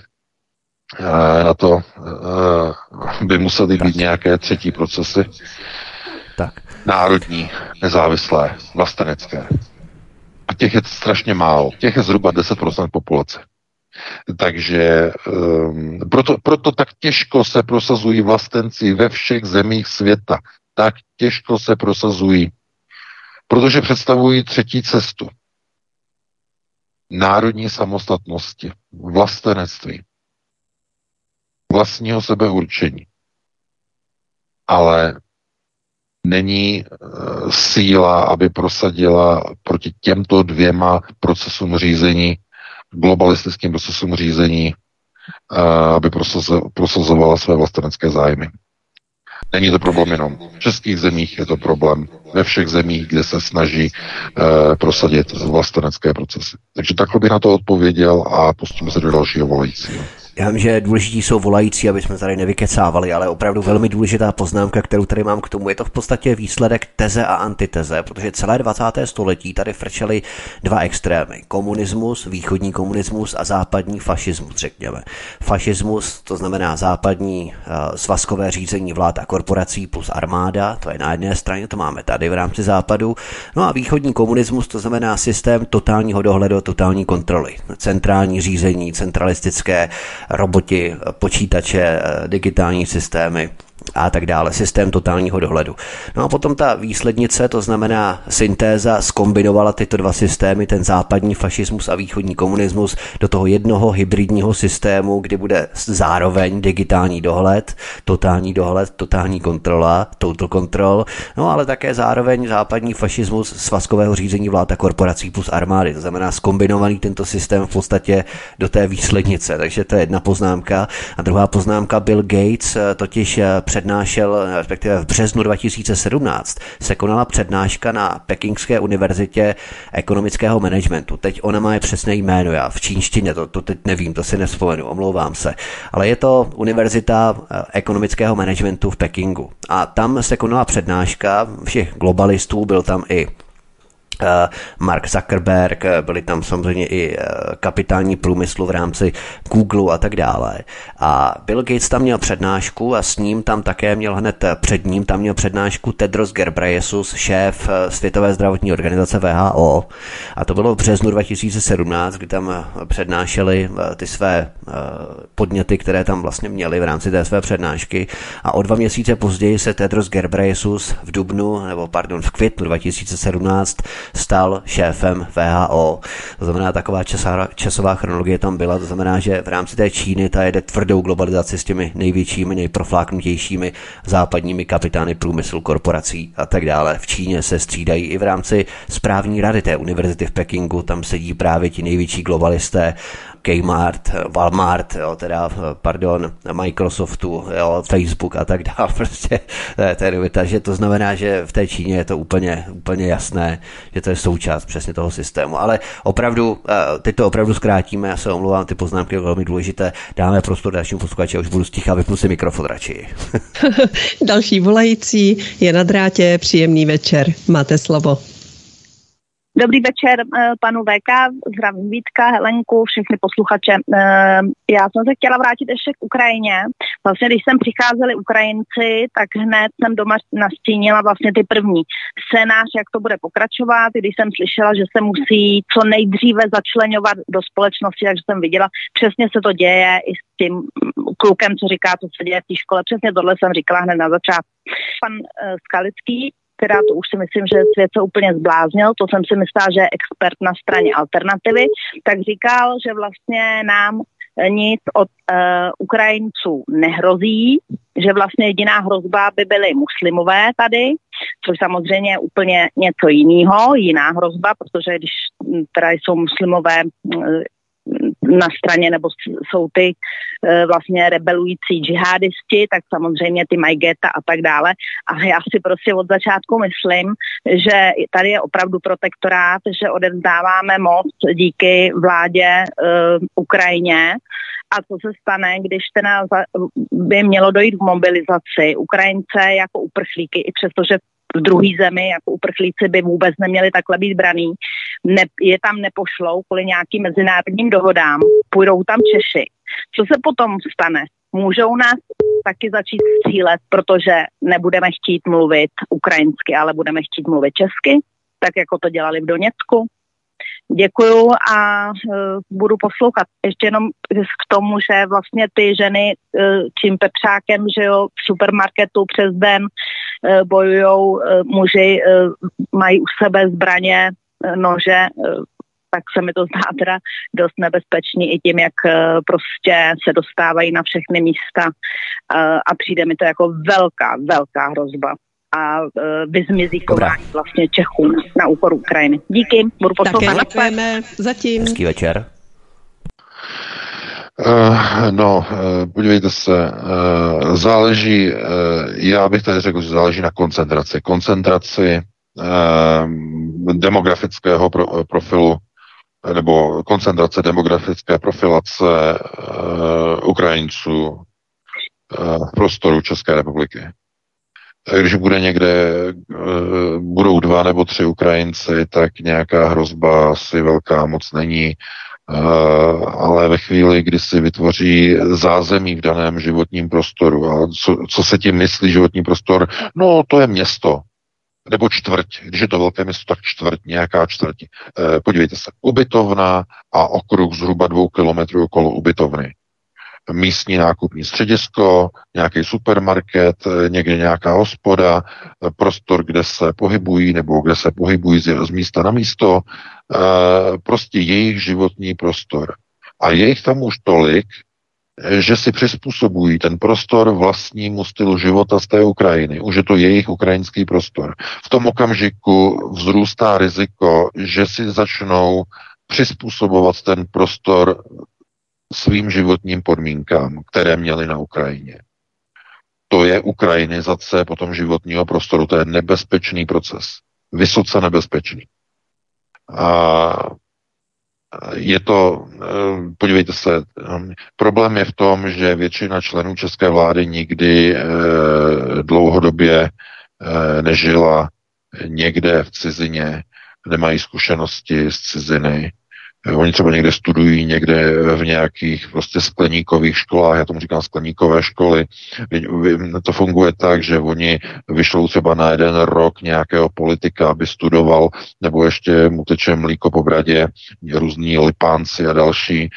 e, na to e, by musely být nějaké třetí procesy. Tak. Národní, nezávislé, vlastenecké. A těch je strašně málo. Těch je zhruba 10% populace. Takže um, proto, proto tak těžko se prosazují vlastenci ve všech zemích světa. Tak těžko se prosazují, protože představují třetí cestu. Národní samostatnosti, vlastenectví, vlastního sebeurčení. Ale není uh, síla, aby prosadila proti těmto dvěma procesům řízení globalistickým procesům řízení, aby prosazovala své vlastenecké zájmy. Není to problém jenom v českých zemích, je to problém ve všech zemích, kde se snaží uh, prosadit vlastenecké procesy. Takže takhle bych na to odpověděl a pustíme se do dalšího volajícího. Já vím, že důležití jsou volající, aby jsme tady nevykecávali, ale opravdu velmi důležitá poznámka, kterou tady mám k tomu, je to v podstatě výsledek teze a antiteze, protože celé 20. století tady frčely dva extrémy. Komunismus, východní komunismus a západní fašismus, řekněme. Fašismus, to znamená západní uh, svazkové řízení vlád a korporací plus armáda, to je na jedné straně, to máme tady v rámci západu. No a východní komunismus, to znamená systém totálního dohledu, totální kontroly. Centrální řízení, centralistické roboti, počítače, digitální systémy a tak dále, systém totálního dohledu. No a potom ta výslednice, to znamená syntéza, skombinovala tyto dva systémy, ten západní fašismus a východní komunismus, do toho jednoho hybridního systému, kdy bude zároveň digitální dohled, totální dohled, totální kontrola, total control, no ale také zároveň západní fašismus svazkového řízení vlád a korporací plus armády. To znamená skombinovaný tento systém v podstatě do té výslednice. Takže to je jedna poznámka. A druhá poznámka, Bill Gates totiž přednášel, respektive v březnu 2017 se konala přednáška na Pekingské univerzitě ekonomického managementu. Teď ona má je přesné jméno, já v čínštině, to, to teď nevím, to si nespomenu, omlouvám se. Ale je to univerzita eh, ekonomického managementu v Pekingu. A tam se konala přednáška všech globalistů, byl tam i Mark Zuckerberg, eh, byli tam samozřejmě i eh, kapitální průmyslu v rámci Google a tak dále. A Bill Gates tam měl přednášku a s ním tam také měl hned před ním tam měl přednášku Tedros Ghebreyesus, šéf Světové zdravotní organizace VHO. A to bylo v březnu 2017, kdy tam přednášeli ty své podněty, které tam vlastně měli v rámci té své přednášky. A o dva měsíce později se Tedros Ghebreyesus v dubnu, nebo pardon, v květnu 2017 stal šéfem VHO. To znamená, taková časová, chronologie tam byla, to znamená, že v rámci té Číny ta jede tvrdou globalizaci s těmi největšími, nejprofláknutějšími západními kapitány průmyslu, korporací a tak dále. V Číně se střídají i v rámci správní rady té univerzity v Pekingu, tam sedí právě ti největší globalisté Kmart, Walmart, jo, teda, pardon, Microsoftu, jo, Facebook a tak dále, prostě to je novita, že to znamená, že v té Číně je to úplně, úplně jasné, že to je součást přesně toho systému, ale opravdu, eh, teď to opravdu zkrátíme, já se omlouvám, ty poznámky velmi důležité, dáme prostor dalšímu posluchači, už budu sticha, vypnu si mikrofon radši. Další volající je na drátě, příjemný večer, máte slovo. Dobrý večer eh, panu VK, zdravím Vítka, Helenku, všechny posluchače. Eh, já jsem se chtěla vrátit ještě k Ukrajině. Vlastně, když sem přicházeli Ukrajinci, tak hned jsem doma nastínila vlastně ty první scénář, jak to bude pokračovat. Když jsem slyšela, že se musí co nejdříve začlenovat do společnosti, takže jsem viděla, přesně se to děje i s tím klukem, co říká, co se děje v té škole. Přesně tohle jsem říkala hned na začátku. Pan uh, Skalický teda to už si myslím, že svět se úplně zbláznil, to jsem si myslela, že je expert na straně alternativy, tak říkal, že vlastně nám nic od uh, Ukrajinců nehrozí, že vlastně jediná hrozba by byly muslimové tady, což samozřejmě je úplně něco jiného, jiná hrozba, protože když teda jsou muslimové na straně, nebo jsou ty e, vlastně rebelující džihadisti, tak samozřejmě ty mají geta a tak dále. A já si prostě od začátku myslím, že tady je opravdu protektorát, že odevzdáváme moc díky vládě e, Ukrajině a co se stane, když teda by mělo dojít k mobilizaci Ukrajince jako uprchlíky, i přestože v druhé zemi, jako uprchlíci by vůbec neměli takhle být braný, ne, je tam nepošlou kvůli nějakým mezinárodním dohodám, půjdou tam Češi. Co se potom stane? Můžou nás taky začít střílet, protože nebudeme chtít mluvit ukrajinsky, ale budeme chtít mluvit česky, tak jako to dělali v Doněcku. Děkuju a uh, budu poslouchat. Ještě jenom k tomu, že vlastně ty ženy uh, tím pepřákem, že jo, v supermarketu přes den bojujou, uh, muži mají u sebe zbraně, nože, tak se mi to zdá teda dost nebezpečný i tím, jak prostě se dostávají na všechny místa a přijde mi to jako velká, velká hrozba a uh, vyzmizí chování vlastně Čechů na úkor Ukrajiny. Díky, budu poslouchat. Také děkujeme zatím. Hezký večer. Uh, no, uh, podívejte se, uh, záleží, uh, já bych tady řekl, že záleží na koncentraci. Koncentraci uh, demografického pro, profilu nebo koncentrace demografické profilace uh, Ukrajinců uh, v prostoru České republiky. Když bude někde, uh, budou dva nebo tři Ukrajinci, tak nějaká hrozba asi velká moc není. Uh, ale ve chvíli, kdy si vytvoří zázemí v daném životním prostoru. A co, co se tím myslí životní prostor? No, to je město nebo čtvrť, když je to velké město, tak čtvrť, nějaká čtvrť. E, podívejte se, ubytovna a okruh zhruba dvou kilometrů okolo ubytovny. Místní nákupní středisko, nějaký supermarket, eh, někde nějaká hospoda, eh, prostor, kde se pohybují nebo kde se pohybují z, místa na místo, e, prostě jejich životní prostor. A je jich tam už tolik, že si přizpůsobují ten prostor vlastnímu stylu života z té Ukrajiny. Už je to jejich ukrajinský prostor. V tom okamžiku vzrůstá riziko, že si začnou přizpůsobovat ten prostor svým životním podmínkám, které měli na Ukrajině. To je ukrajinizace potom životního prostoru. To je nebezpečný proces. Vysoce nebezpečný. A je to, eh, podívejte se, eh, problém je v tom, že většina členů české vlády nikdy eh, dlouhodobě nežila někde v cizině, nemají zkušenosti z ciziny, Oni třeba někde studují, někde v nějakých prostě skleníkových školách, já tomu říkám skleníkové školy. To funguje tak, že oni vyšlou třeba na jeden rok nějakého politika, aby studoval, nebo ještě mu teče mlíko po bradě, různí lipánci a další, e,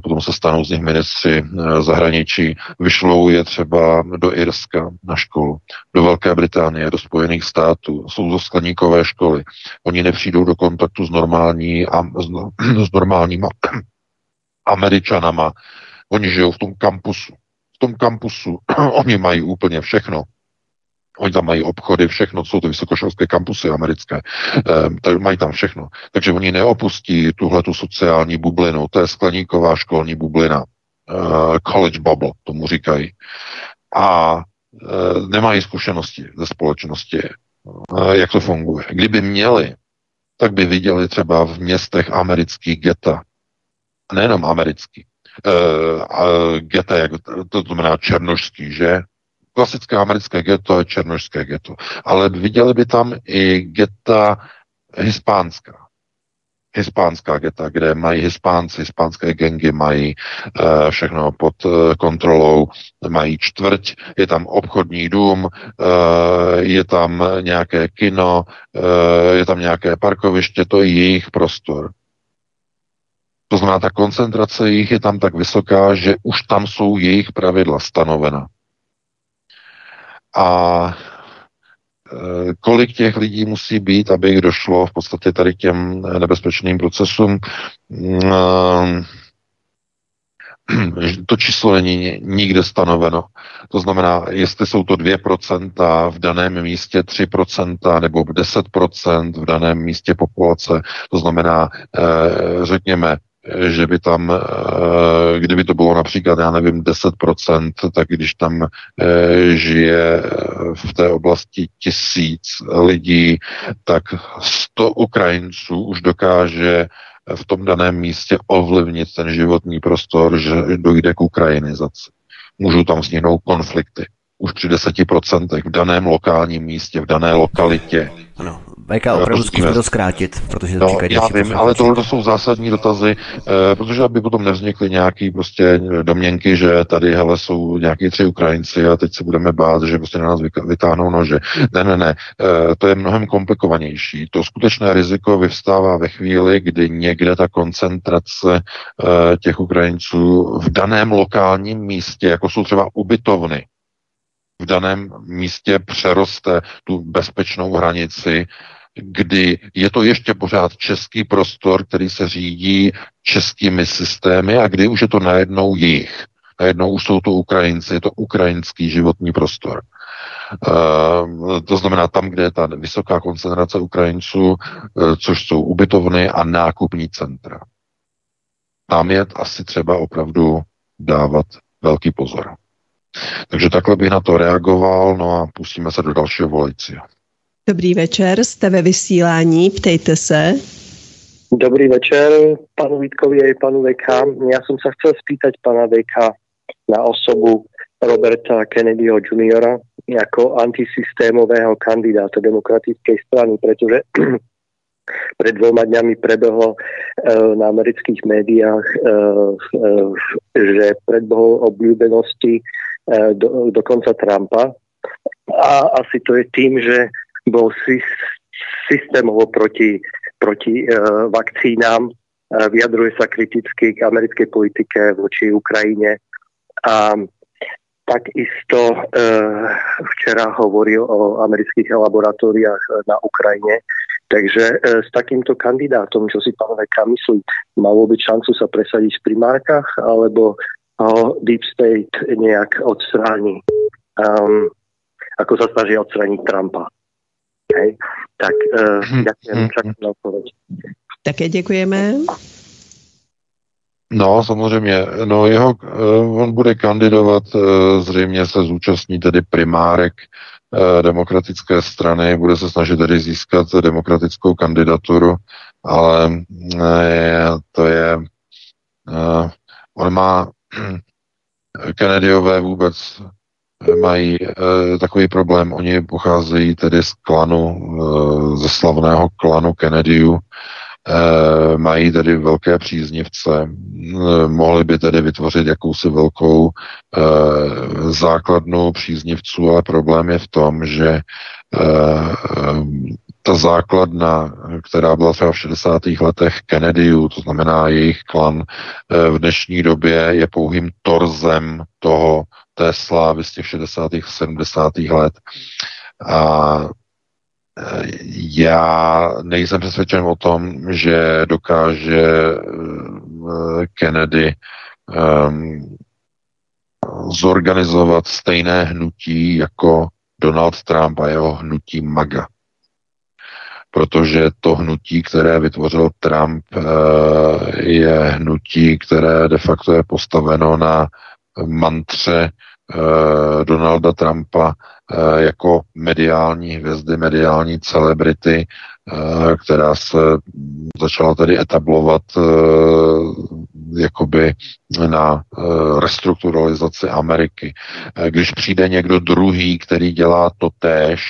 potom se stanou z nich ministři e, zahraničí, vyšlou je třeba do Irska na školu, do Velké Británie, do Spojených států, jsou to skleníkové školy. Oni nepřijdou do kontaktu s normální a s normálníma američanama. Oni žijou v tom kampusu. V tom kampusu oni mají úplně všechno. Oni tam mají obchody, všechno, jsou to vysokoškolské kampusy americké, ehm, tak mají tam všechno. Takže oni neopustí tuhle tu sociální bublinu, to je skleníková školní bublina, uh, college bubble, tomu říkají. A uh, nemají zkušenosti ze společnosti, uh, jak to funguje. Kdyby měli, tak by viděli třeba v městech americký geta. Nejenom americký. Uh, geta, jak, to znamená černožský, že? Klasické americké geto je černožské geto. Ale viděli by tam i geta hispánská hispánská geta, kde mají hispánci, hispánské gengy mají uh, všechno pod uh, kontrolou, mají čtvrť, je tam obchodní dům, uh, je tam nějaké kino, uh, je tam nějaké parkoviště, to je jejich prostor. To znamená, ta koncentrace jich je tam tak vysoká, že už tam jsou jejich pravidla stanovena. A kolik těch lidí musí být, aby jich došlo v podstatě tady k těm nebezpečným procesům. Mm, eh, to číslo není nikde stanoveno. To znamená, jestli jsou to 2% v daném místě, 3% nebo 10% v daném místě populace, to znamená, eh, řekněme, že by tam, eh, kdyby to bylo například, já nevím, 10%, tak když tam eh, žije v té oblasti tisíc lidí, tak 100 Ukrajinců už dokáže v tom daném místě ovlivnit ten životní prostor, že dojde k ukrajinizaci. Můžou tam vzniknout konflikty. Už při 10% v daném lokálním místě, v dané lokalitě. Ano, VK, opravdu zkusme to zkrátit, protože to no, Já vím, ale tohle to jsou zásadní dotazy, eh, protože aby potom nevznikly nějaký prostě domněnky, že tady hele, jsou nějaký tři Ukrajinci a teď se budeme bát, že prostě na nás vytáhnou nože. Ne, ne, ne, eh, to je mnohem komplikovanější. To skutečné riziko vyvstává ve chvíli, kdy někde ta koncentrace eh, těch Ukrajinců v daném lokálním místě, jako jsou třeba ubytovny, v daném místě přeroste tu bezpečnou hranici kdy je to ještě pořád český prostor, který se řídí českými systémy a kdy už je to najednou jich. Najednou už jsou to Ukrajinci, je to ukrajinský životní prostor. Uh, to znamená tam, kde je ta vysoká koncentrace Ukrajinců, uh, což jsou ubytovny a nákupní centra. Tam je asi třeba opravdu dávat velký pozor. Takže takhle bych na to reagoval, no a pustíme se do dalšího volajícího. Dobrý večer, jste ve vysílání, ptejte se. Dobrý večer panu Vítkovi a panu VK. Já jsem se chcel spýtať pana VK na osobu Roberta Kennedyho juniora jako antisystémového kandidáta demokratickej strany, pretože pred dvoma dňami prebehlo uh, na amerických médiách, uh, uh, že predbehol obľúbenosti uh, do, dokonca Trumpa. A asi to je tým, že bol systémovo proti, proti uh, vakcínám, uh, vyjadruje sa kriticky k americkej politike voči Ukrajine a takisto uh, včera hovoril o amerických laboratóriách na Ukrajine takže s takýmto kandidátom, čo si pán Veka myslí, malo by šancu sa presadiť v primárkach, alebo ho Deep State nejak odstráni, um, ako sa snaží odstrániť Trumpa. Hej. Tak uh, ďakujem, čakám na odpoveď. Také děkujeme. No, samozřejmě. No, jeho, on bude kandidovat, zřejmě se zúčastní tedy primárek Eh, demokratické strany, bude se snažit tedy získat demokratickou kandidaturu, ale eh, to je, eh, on má, Kennedyové vůbec mají takový problém, oni pocházejí tedy z klanu, ze slavného klanu Kennedyů, Eh, mají tedy velké příznivce, eh, mohli by tedy vytvořit jakousi velkou eh, základnu příznivců, ale problém je v tom, že ta základna, která byla třeba v 60. letech Kennedyů, to znamená jejich klan, v dnešní době je pouhým torzem toho té slávy z těch 60. 70. let. A já nejsem přesvědčen o tom, že dokáže eh, Kennedy um, zorganizovat stejné hnutí jako Donald Trump a jeho hnutí MAGA. Protože to hnutí, které vytvořil Trump, eh, je hnutí, které de facto je postaveno na mantře Eh, Donalda Trumpa eh, jako mediální hvězdy, mediální celebrity, eh, která se začala tedy etablovat jakoby na restrukturalizaci Ameriky. Když přijde někdo druhý, který dělá to též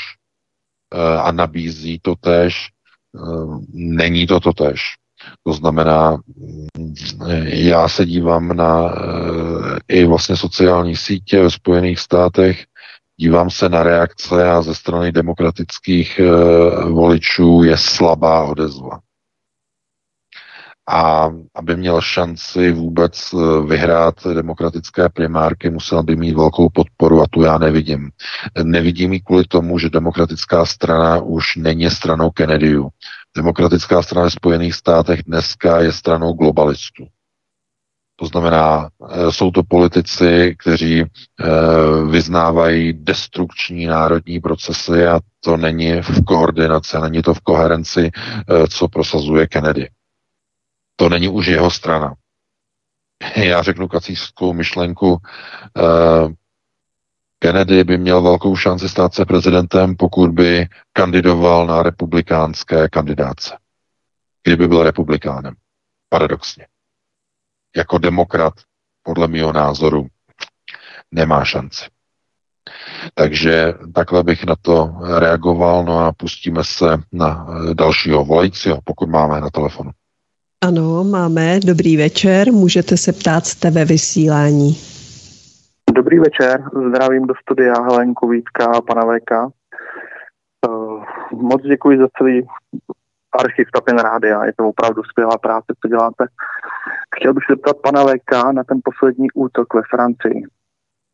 a nabízí to též, není to to též. To znamená, já se dívám na eh, i vlastně sociální sítě ve Spojených státech, dívám se na reakce a ze strany demokratických eh, voličů je slabá odezva. A aby měl šanci vůbec eh, vyhrát demokratické primárky, musel by mít velkou podporu a tu já nevidím. Nevidím ji kvůli tomu, že demokratická strana už není stranou Kennedyů. Demokratická strana Spojených státech dneska je stranou globalistů. To znamená, eh, jsou to politici, kteří eh, vyznávají destrukční národní procesy a to není v koordinaci, není to v koherenci, eh, co prosazuje Kennedy. To není už jeho strana. Já řeknu kacířskou myšlenku, Kennedy by měl velkou šanci stát se prezidentem, pokud by kandidoval na republikánské kandidáce. Kdyby byl republikánem. Paradoxně. Jako demokrat, podle mého názoru, nemá šanci. Takže takhle bych na to reagoval, no a pustíme se na dalšího volajícího, pokud máme na telefonu. Ano, máme. Dobrý večer. Můžete se ptát, jste ve vysílání. Dobrý večer, zdravím do studia Helenku Vítka a pana VK. Uh, moc děkuji za celý archiv Tapin Rádia, je to opravdu skvělá práce, co děláte. Chtěl bych se zeptat pana VK na ten poslední útok ve Francii.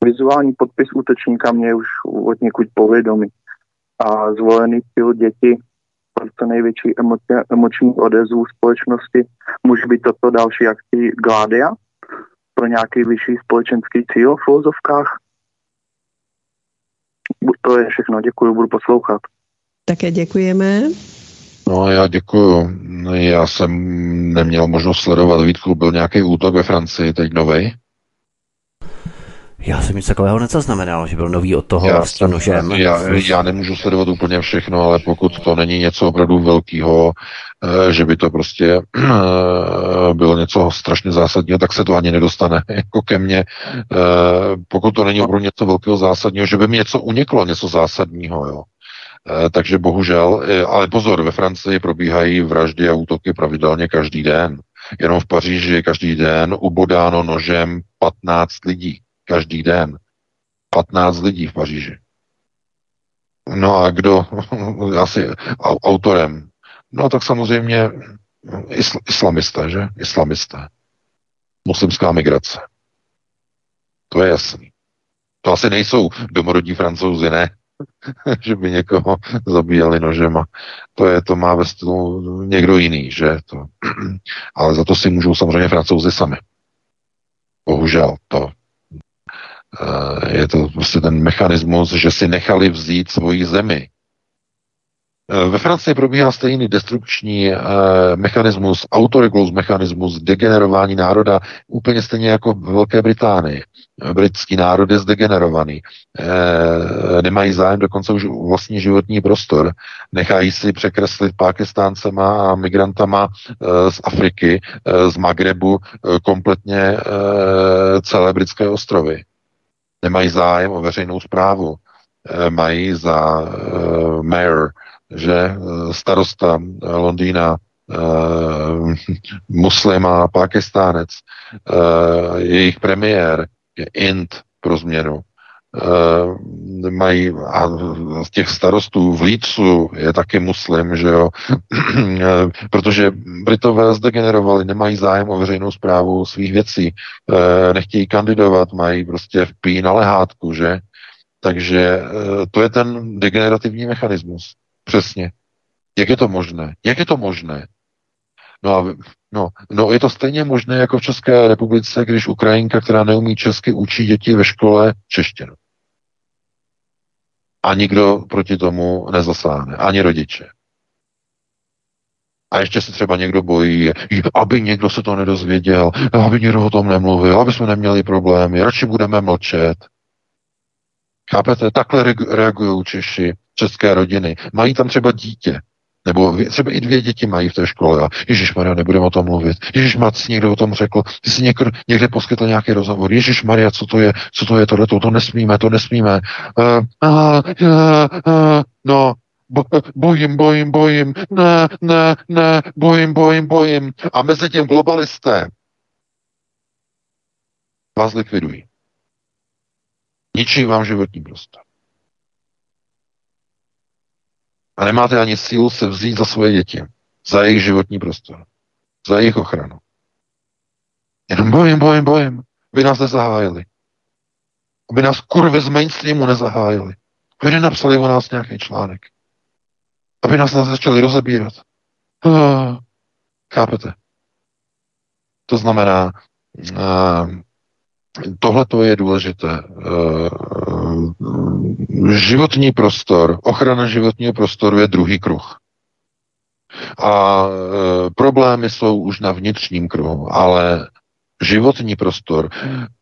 Vizuální podpis útočníka mě už od někud povědomí a zvolený cíl děti pro největší emoční odezvu společnosti může být toto další akcí Gládia, pro nějaký vyšší společenský cíl v filozofkách. To je všechno, děkuji, budu poslouchat. Také děkujeme. No já děkuju. Já jsem neměl možnost sledovat Vítku, byl nějaký útok ve Francii, teď novej? Já jsem nic takového nezaznamenal, že byl nový od toho já, s tím nožem. Já, já nemůžu sledovat úplně všechno, ale pokud to není něco opravdu velkého, že by to prostě bylo něco strašně zásadního, tak se to ani nedostane jako ke mně. Pokud to není opravdu něco velkého zásadního, že by mi něco uniklo, něco zásadního, jo. Takže bohužel, ale pozor, ve Francii probíhají vraždy a útoky pravidelně každý den. Jenom v Paříži je každý den ubodáno nožem 15 lidí. Každý den. 15 lidí v Paříži. No a kdo asi autorem? No tak samozřejmě isl, islamisté, že? Islamisté. Muslimská migrace. To je jasný. To asi nejsou domorodí francouzi, ne? že by někoho zabíjeli nožema. To je, to má ve stylu někdo jiný, že? To. Ale za to si můžou samozřejmě francouzi sami. Bohužel to eh, je to prostě ten mechanismus, že si nechali vzít svoji zemi. Eh, ve Francii probíhá stejný destrukční eh, mechanismus, autoregulus mechanismus, degenerování národa, úplně stejně jako v Velké Británii. Britský národ je zdegenerovaný. Eh, nemají zájem dokonce už vlastní životní prostor. Nechají si překreslit Pákistáncema a migrantama eh, z Afriky, eh, z Magrebu, eh, kompletně eh, celé britské ostrovy. Nemají zájem o veřejnou zprávu. Eh, mají za eh, mayor že eh, starosta eh, Londýna uh, muslim a pakistánec, jejich premiér je Int pro změnu. Mají a z těch starostů v Lícu je taky muslim, že jo, protože Britové zdegenerovali, nemají zájem o veřejnou zprávu svých věcí, nechtějí kandidovat, mají prostě v pí na lehátku, že, takže to je ten degenerativní mechanismus. Přesně. Jak je to možné? Jak je to možné? No, a, no, no je to stejně možné jako v České republice, když Ukrajinka, která neumí česky, učí děti ve škole češtinu. A nikdo proti tomu nezasáhne, ani rodiče. A ještě se třeba někdo bojí, aby někdo se to nedozvěděl, aby někdo o tom nemluvil, aby jsme neměli problémy, radši budeme mlčet. Chápete? Takhle reagují Češi, české rodiny. Mají tam třeba dítě, nebo třeba i dvě děti mají v té škole a Ježíš Maria, nebudeme o tom mluvit. Ježíš si někdo o tom řekl, ty si někdo, někde poskytl nějaký rozhovor. Ježíš Maria, co to je, co to je tohle, to nesmíme, to nesmíme. Uh, uh, uh, uh, no, bo, bojím, bojím, bojím, ne, ne, ne, bojím, bojím, bojím. A mezi tím globalisté vás likvidují. Ničí vám životní prostor. A nemáte ani sílu se vzít za svoje děti, za jejich životní prostor, za jejich ochranu. Jenom bojím, bojím, bojím, aby nás nezahájili. Aby nás kurvy z mainstreamu nezahájili. Aby nenapsali o nás nějaký článek. Aby nás začali rozebírat. Ah, chápete? To znamená, uh, Tohle to je důležité. Eh, životní prostor, ochrana životního prostoru je druhý kruh. A eh, problémy jsou už na vnitřním kruhu, ale životní prostor,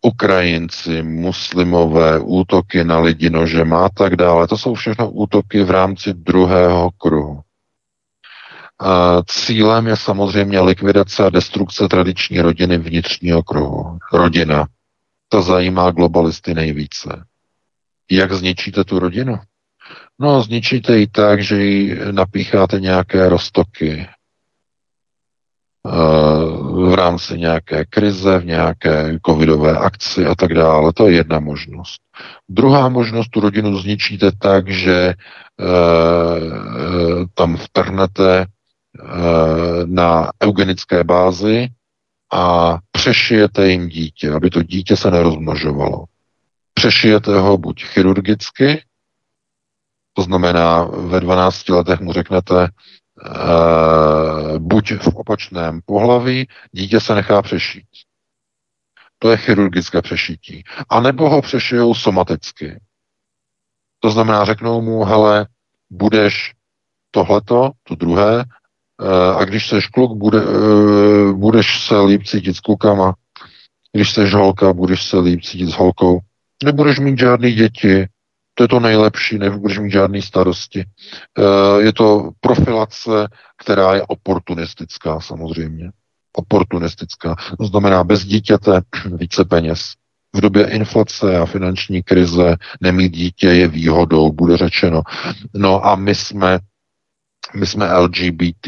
Ukrajinci, muslimové, útoky na lidi nožem a tak dále, to jsou všechno útoky v rámci druhého kruhu. Cílem je samozřejmě likvidace a destrukce tradiční rodiny vnitřního kruhu. Rodina, ta zajímá globalisty nejvíce. Jak zničíte tu rodinu? No, zničíte ji tak, že ji napícháte nějaké roztoky eh, v rámci nějaké krize, v nějaké covidové akci a tak dále. To je jedna možnost. Druhá možnost, tu rodinu zničíte tak, že e, tam vtrhnete na eugenické bázi a přešijete jim dítě, aby to dítě se nerozmnožovalo. Přešijete ho buď chirurgicky, to znamená ve 12 letech mu řeknete, Uh, buď v opačném pohlaví, dítě se nechá přešít. To je chirurgické přešití. A nebo ho přešijou somaticky. To znamená, řeknou mu, hele, budeš tohleto, to druhé, Eh, a když seš kluk, bude, eh, budeš se líp cítit s klukama. Když seš holka, budeš se líp cítit s holkou. Nebudeš mít žádný děti. To je to nejlepší, nebudeš mít žádný starosti. Eh, je to profilace, která je oportunistická samozřejmě. Oportunistická. To znamená bez dítěte více peněz. V době inflace a finanční krize nemít dítě je výhodou, bude řečeno. No a my jsme, my jsme LGBT,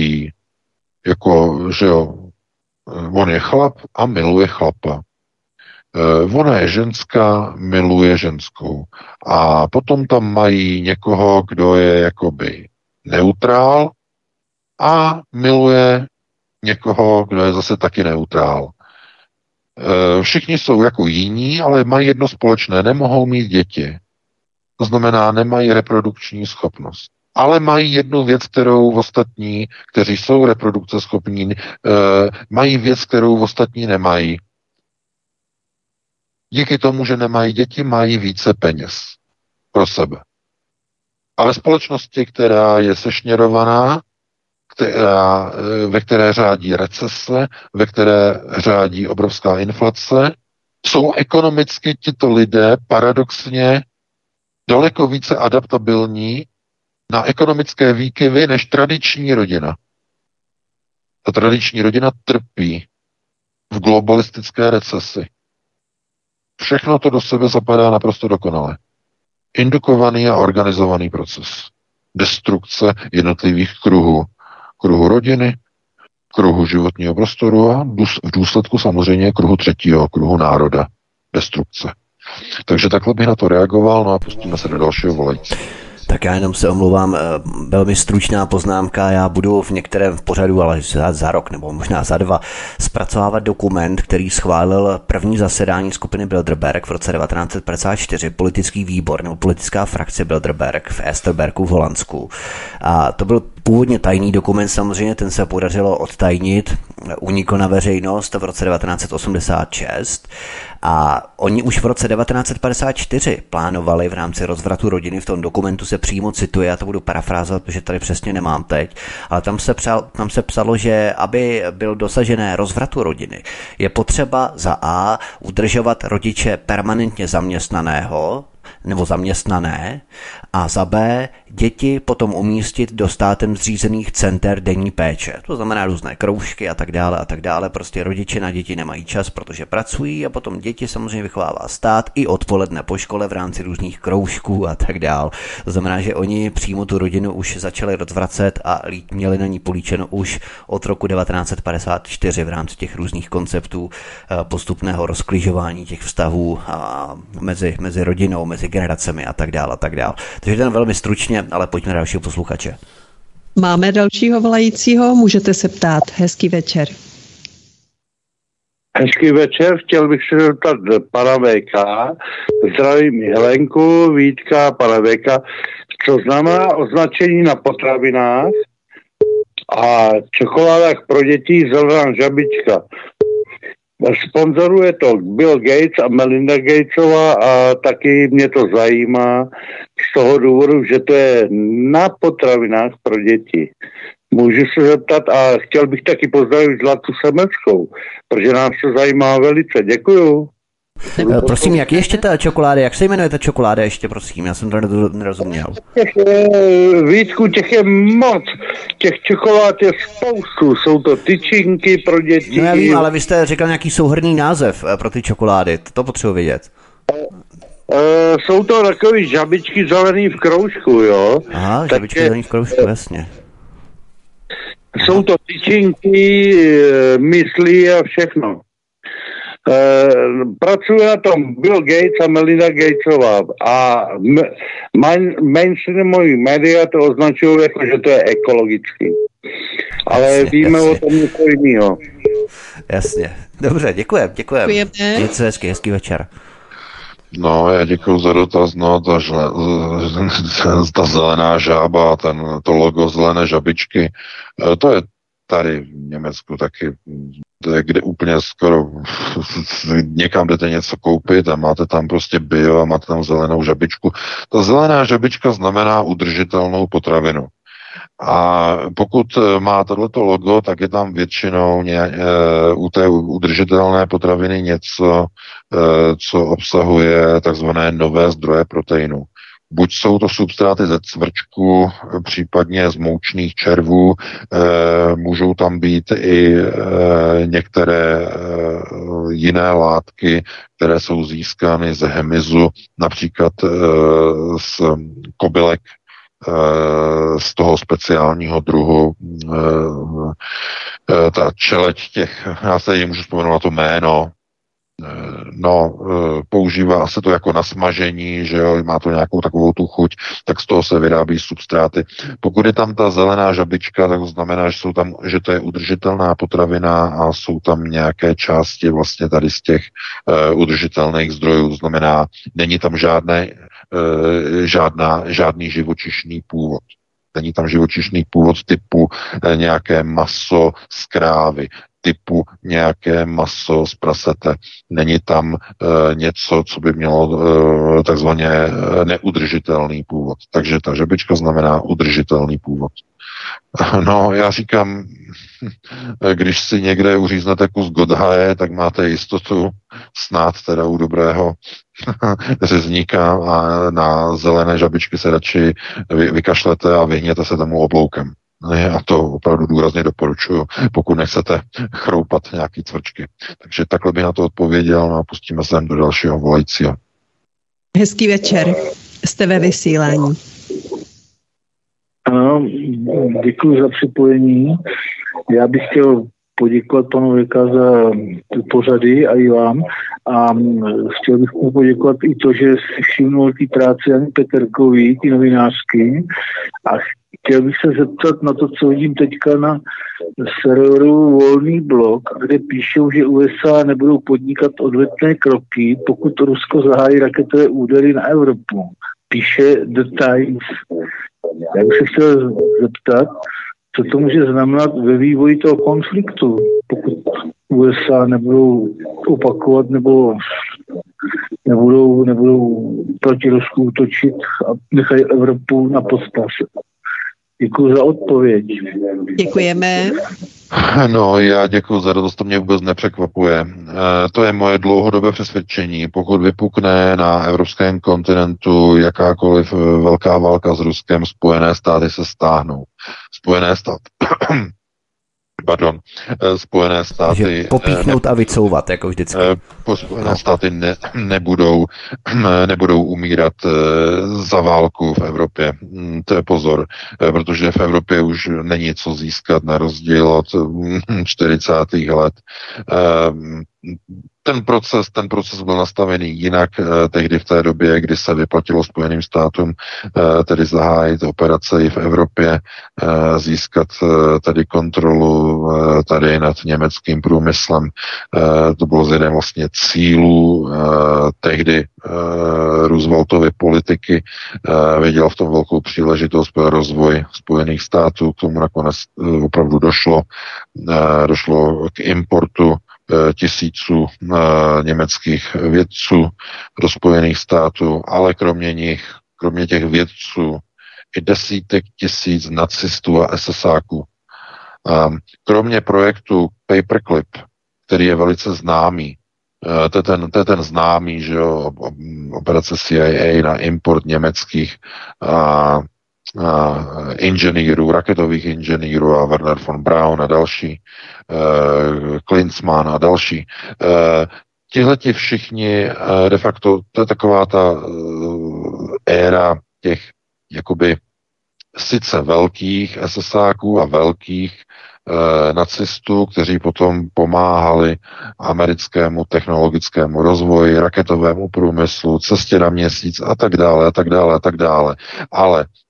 jako, že jo, on je chlap a miluje chlapa. Uh, ona je ženská, miluje ženskou. A potom tam mají někoho, kdo je jakoby neutrál a miluje někoho, kdo je zase taky neutrál. Uh, všichni jsou jako jiní, ale mají jedno společné, nemohou mít děti. To znamená, nemají reprodukční schopnost. Ale mají jednu věc, kterou ostatní, kteří jsou reprodukce schopní, uh, mají věc, kterou ostatní nemají díky tomu, že nemají děti, mají více peněz pro sebe. A ve společnosti, která je sešněrovaná, která, ve které řádí recese, ve které řádí obrovská inflace, jsou ekonomicky tito lidé paradoxně daleko více adaptabilní na ekonomické výkyvy než tradiční rodina. Ta tradiční rodina trpí v globalistické recesi. Všechno to do sebe zapadá naprosto dokonale. Indukovaný a organizovaný proces. Destrukce jednotlivých kruhů. Kruhu rodiny, kruhu životního prostoru a v důsledku samozřejmě kruhu třetího, kruhu národa. Destrukce. Takže takhle bych na to reagoval, no a pustíme se do dalšího volající. Tak já jenom se omluvám, eh, velmi stručná poznámka. Já budu v některém pořadu, ale za, za rok nebo možná za dva, zpracovávat dokument, který schválil první zasedání skupiny Bilderberg v roce 1954, politický výbor nebo politická frakce Bilderberg v Esterberku v Holandsku. A to byl původně tajný dokument, samozřejmě ten se podařilo odtajnit, unikl na veřejnost v roce 1986 a oni už v roce 1954 plánovali v rámci rozvratu rodiny, v tom dokumentu se přímo cituje, já to budu parafrázovat, protože tady přesně nemám teď, ale tam se, psal, tam se psalo, že aby byl dosažené rozvratu rodiny, je potřeba za A udržovat rodiče permanentně zaměstnaného, nebo zaměstnané a za B děti potom umístit do státem zřízených center denní péče. To znamená různé kroužky a tak dále a tak dále. Prostě rodiče na děti nemají čas, protože pracují a potom děti samozřejmě vychovává stát i odpoledne po škole v rámci různých kroužků a tak dále. To znamená, že oni přímo tu rodinu už začali rozvracet a měli na ní políčeno už od roku 1954 v rámci těch různých konceptů eh, postupného rozkližování těch vztahů mezi, mezi rodinou, mezi generacemi a tak dále a tak dále. Takže ten velmi stručně, ale pojďme na dalšího posluchače. Máme dalšího volajícího, můžete se ptát. Hezký večer. Hezký večer, chtěl bych se zeptat pana VK. Zdravím Helenku, Vítka, pana VK. Co znamená označení na potravinách a čokoládách pro děti zelená žabička. Sponzoruje to Bill Gates a Melinda Gatesová a taky mě to zajímá z toho důvodu, že to je na potravinách pro děti. Můžu se zeptat a chtěl bych taky pozdravit Zlatu Semeckou, protože nás to zajímá velice. Děkuju. Eh, prosím, jak ještě ta čokoláda, jak se jmenuje ta čokoláda ještě, prosím, já jsem to nerozuměl. Těch, Vítku, těch je moc, těch čokolád je spoustu, jsou to tyčinky pro děti. No já vím, ale vy jste říkal nějaký souhrný název eh, pro ty čokolády, to potřebuji vědět. Uh, jsou to takové žabičky zelený v kroužku, jo. Aha, žabičky Takže, zelený v kroužku, jasně. Jsou to tyčinky, myslí a všechno. Uh, pracuje na tom Bill Gates a Melinda Gatesová a main, mainstreamový média to označují jako, že to je ekologický. Ale jasně, víme jasně. o tom něco jiného. Jasně. Dobře, děkujem, děkujem. Děkujeme. Mějte se hezky, hezký večer. No, já děkuji za dotaz, no, ta, žle, ta zelená žába, ten, to logo zelené žabičky, eh, to je tady v Německu taky kde úplně skoro někam jdete něco koupit a máte tam prostě bio a máte tam zelenou žabičku. Ta zelená žabička znamená udržitelnou potravinu. A pokud má tohleto logo, tak je tam většinou ně, e, u té udržitelné potraviny něco, e, co obsahuje takzvané nové zdroje proteinu. Buď jsou to substráty ze cvrčku, případně z moučných červů, můžou tam být i některé jiné látky, které jsou získány z hemizu, například z kobylek z toho speciálního druhu. Ta čeleť těch, já se jim můžu vzpomenout na to jméno, no, používá se to jako na smažení, že jo, má to nějakou takovou tu chuť, tak z toho se vyrábí substráty. Pokud je tam ta zelená žabička, tak to znamená, že, jsou tam, že to je udržitelná potravina a jsou tam nějaké části vlastně tady z těch uh, udržitelných zdrojů, znamená, není tam žádné Eh, žádná, žádný živočišný původ. Není tam živočišný původ typu eh, nějaké maso z krávy, typu nějaké maso z prasete. Není tam e, něco, co by mělo e, takzvaně neudržitelný původ. Takže ta žebička znamená udržitelný původ. No, já říkám, když si někde uříznete kus godhaje, tak máte jistotu snát teda u dobrého řezníka a na zelené žabičky se radši vy, vykašlete a vyhněte se tomu obloukem. A to opravdu důrazně doporučuju, pokud nechcete chroupat nějaký cvrčky. Takže takhle bych na to odpověděl no a pustíme se do dalšího volajícího. Hezký večer. Jste ve vysílání. Ano, děkuji za připojení. Já bych chtěl poděkovat panu Veka za pořady a i vám. A chtěl bych mu poděkovat i to, že si všimnul ty práce Jany Peterkový, ty novinářky. A chtěl bych se zeptat na to, co vidím teďka na serveru Volný blok, kde píšou, že USA nebudou podnikat odvetné kroky, pokud Rusko zahájí raketové údery na Evropu. Píše The Times. Já bych se chtěl zeptat, co to může znamenat ve vývoji toho konfliktu, pokud USA nebudou opakovat nebo nebudou, nebudou proti Rusku útočit a nechají Evropu na pospas. Děkuji za odpověď. Děkujeme. No, já děkuji za to, to mě vůbec nepřekvapuje. E, to je moje dlouhodobé přesvědčení. Pokud vypukne na evropském kontinentu jakákoliv velká válka s Ruskem, Spojené státy se stáhnou. Spojené státy pardon, eh, Spojené státy... Že popíchnout a vycouvat, jako vždycky. Eh, Spojené státy ne, nebudou, nebudou umírat eh, za válku v Evropě. Hm, to je pozor, protože v Evropě už není co získat na rozdíl od 40. Hm, let ten proces, ten proces byl nastavený jinak eh, tehdy v té době, kdy se vyplatilo Spojeným státům eh, tedy zahájit operace i v Evropě, eh, získat eh, tedy kontrolu eh, tady nad německým průmyslem. Eh, to bylo z jeden vlastně cílů eh, tehdy eh, Rooseveltovy politiky. Eh, viděl v tom velkou příležitost pro rozvoj Spojených států. K tomu nakonec eh, opravdu došlo. Eh, došlo k importu Eh, tisíců eh, německých vědců do Spojených států, ale kromě nich, kromě těch vědců, i desítek tisíc nacistů a SSáků. Kromě projektu Paperclip, který je velice známý, eh, to je ten, to je ten známý, že jo, operace CIA na import německých a inženýrů, raketových inženýrů a Werner von Braun a další, uh, Klinsmann a další. Uh, tihleti všichni uh, de facto, to je taková ta éra těch jakoby sice velkých SSáků a velkých nacistů, kteří potom pomáhali americkému technologickému rozvoji, raketovému průmyslu, cestě na měsíc a tak dále, a tak dále, a tak dále. Ale Eh,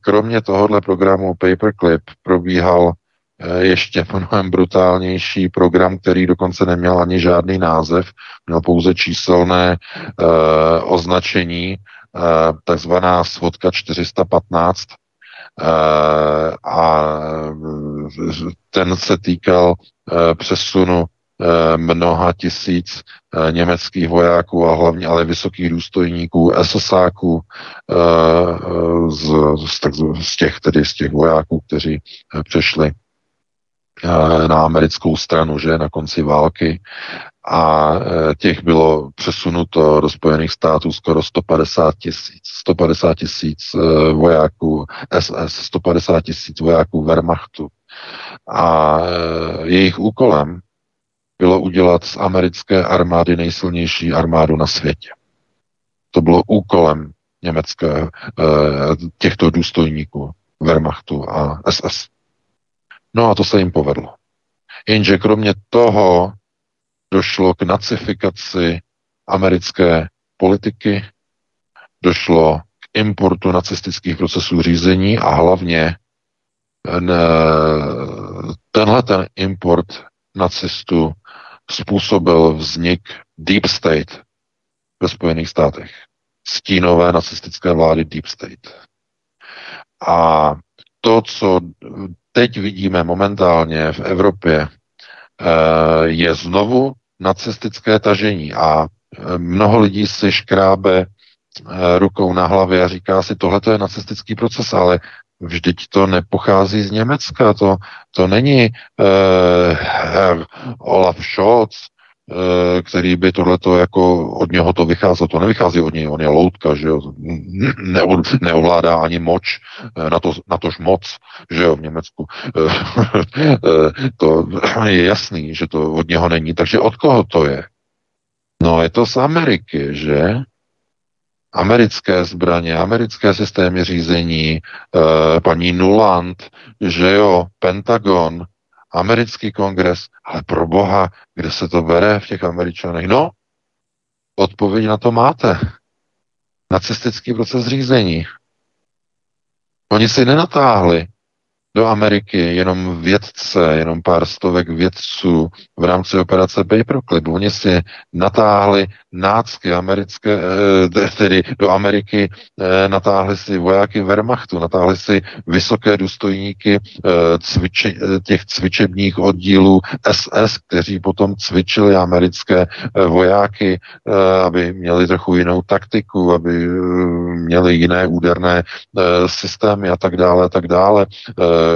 kromě tohohle programu Paperclip probíhal eh, ještě mnohem brutálnější program, který dokonce neměl ani žádný název, měl pouze číselné eh, označení, eh, takzvaná svodka 415, eh, a ten se týkal eh, přesunu Eh, mnoha tisíc eh, německých vojáků a hlavně ale vysokých důstojníků, SSáků eh, z, z, z, těch, tedy z těch vojáků, kteří přešli na americkou stranu, že na konci války a těch bylo přesunuto do Spojených států skoro 150 tisíc. 150 tisíc vojáků SS, 150 tisíc vojáků Wehrmachtu. A jejich úkolem bylo udělat z americké armády nejsilnější armádu na světě. To bylo úkolem německé eh, těchto důstojníků Wehrmachtu a SS. No a to se jim povedlo. Jenže kromě toho došlo k nacifikaci americké politiky, došlo k importu nacistických procesů řízení a hlavně tenhle ten import nacistů způsobil vznik Deep State ve Spojených státech. Stínové nacistické vlády Deep State. A to, co teď vidíme momentálně v Evropě, eh, je znovu nacistické tažení a eh, mnoho lidí si škrábe rukou na hlavě a říká si, tohle je nacistický proces, ale Vždyť to nepochází z Německa, to, to není uh, Olaf Scholz, uh, který by tohleto jako od něho to vycházelo, to nevychází od něj, on je loutka, že jo, ne, neovládá ani moč, eh, na, to, na tož moc, že jo, v Německu. to je jasný, že to od něho není, takže od koho to je? No je to z Ameriky, že? Americké zbraně, americké systémy řízení, e, paní Nuland, že jo, Pentagon, americký kongres, ale pro boha, kde se to bere v těch američanech? No, odpověď na to máte. Nacistický proces řízení. Oni si nenatáhli do Ameriky jenom vědce, jenom pár stovek vědců v rámci operace Paperclip. Oni si natáhli nácky americké, eh, tedy do Ameriky eh, natáhli si vojáky Wehrmachtu, natáhli si vysoké důstojníky eh, cviče, těch cvičebních oddílů SS, kteří potom cvičili americké vojáky, aby měli trochu jinou taktiku, aby měli jiné úderné systémy a tak dále, a tak dále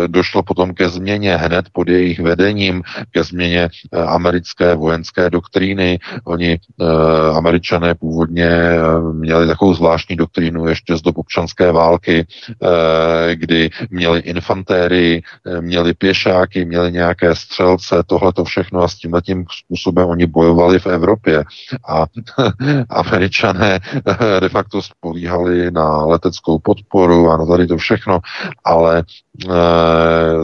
došlo potom ke změně hned pod jejich vedením, ke změně eh, americké vojenské doktríny. Oni, eh, američané, původně eh, měli takovou zvláštní doktrínu ještě z dob občanské války, kdy měli infantérii, měli pěšáky, měli nějaké střelce, tohle to všechno a s tím tím způsobem oni bojovali v Evropě. A američané de facto spolíhali na leteckou podporu a na tady to všechno, ale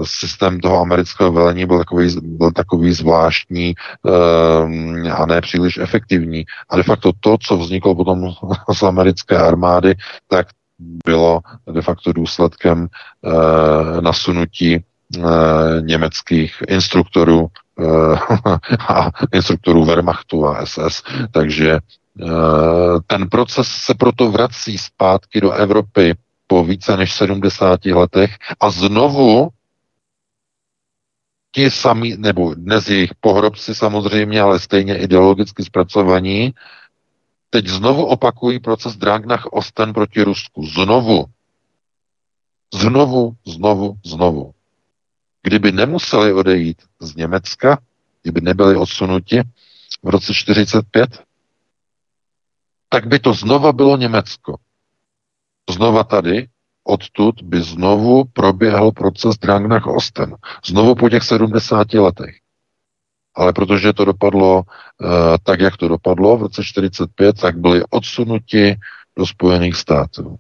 systém toho amerického velení byl takový, byl takový zvláštní eh, a ne příliš efektivní. A de facto to, co vzniklo potom z americké armády, tak bylo de facto důsledkem eh, nasunutí německých instruktorů a instruktorů Wehrmachtu a SS. Takže ten proces se proto vrací zpátky do Evropy po více než 70 letech a znovu ti sami, nebo dnes jejich pohrobci samozřejmě, ale stejně ideologicky zpracovaní, teď znovu opakují proces Dragnach Osten proti Rusku. Znovu. Znovu, znovu, znovu. Kdyby nemuseli odejít z Německa, kdyby nebyli odsunuti v roce 45, tak by to znova bylo Německo znova tady, odtud by znovu proběhl proces Drangnach Osten. Znovu po těch 70 letech. Ale protože to dopadlo uh, tak, jak to dopadlo v roce 45, tak byli odsunuti do Spojených států.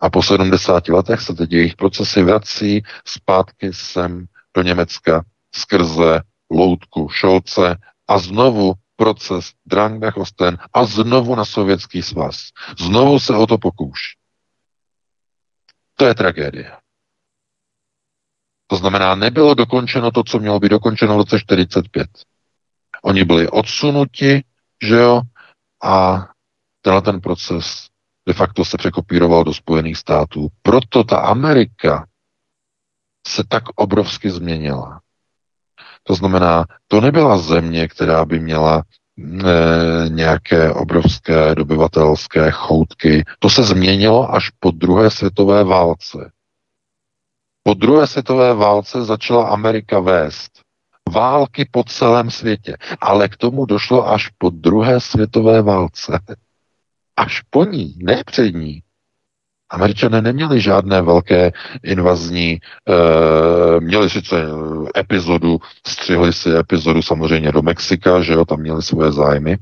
A po 70 letech se teď jejich procesy vrací zpátky sem do Německa skrze loutku Šolce a znovu proces Drangnach Osten a znovu na sovětský svaz. Znovu se o to pokouší. To je tragédie. To znamená, nebylo dokončeno to, co mělo být dokončeno v roce 45. Oni byli odsunuti, že jo, a tenhle ten proces de facto se překopíroval do Spojených států. Proto ta Amerika se tak obrovsky změnila. To znamená, to nebyla země, která by měla nějaké obrovské dobyvatelské choutky. To se změnilo až po druhé světové válce. Po druhé světové válce začala Amerika vést války po celém světě, ale k tomu došlo až po druhé světové válce. Až po ní, ne před ní. Američané neměli žádné velké invazní, e, měli sice epizodu, střihli si epizodu samozřejmě do Mexika, že jo, tam měli svoje zájmy, e,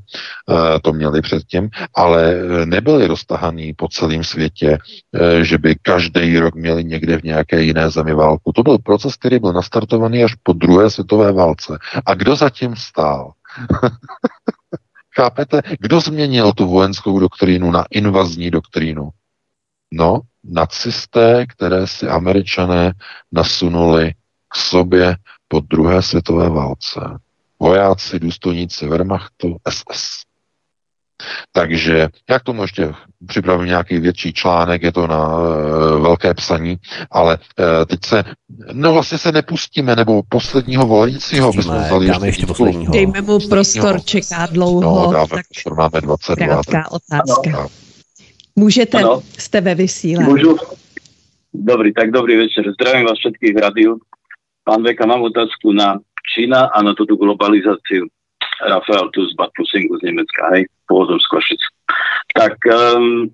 to měli předtím, ale nebyli roztahaní po celém světě, e, že by každý rok měli někde v nějaké jiné zemi válku. To byl proces, který byl nastartovaný až po druhé světové válce. A kdo zatím stál? Chápete? Kdo změnil tu vojenskou doktrínu na invazní doktrínu? No, nacisté, které si američané nasunuli k sobě po druhé světové válce. Vojáci, důstojníci Wehrmachtu, SS. Takže já k tomu ještě připravím nějaký větší článek, je to na e, velké psaní, ale e, teď se, no vlastně se nepustíme, nebo posledního volajícího bychom vzali ještě, ještě posledního. Dejme mu prostor, čeká dlouho. No, dáme tak máme 22. Krátká otázka. Ano. Můžete, ano. jste ve vysílání. Můžu? Dobrý, tak dobrý večer. Zdravím vás všetkých v radiu. Pán Veka, mám otázku na Čína a na túto globalizáciu. Rafael tu z Bad Plusingu z Nemecka, hej, pôvodom z Košic. Tak um,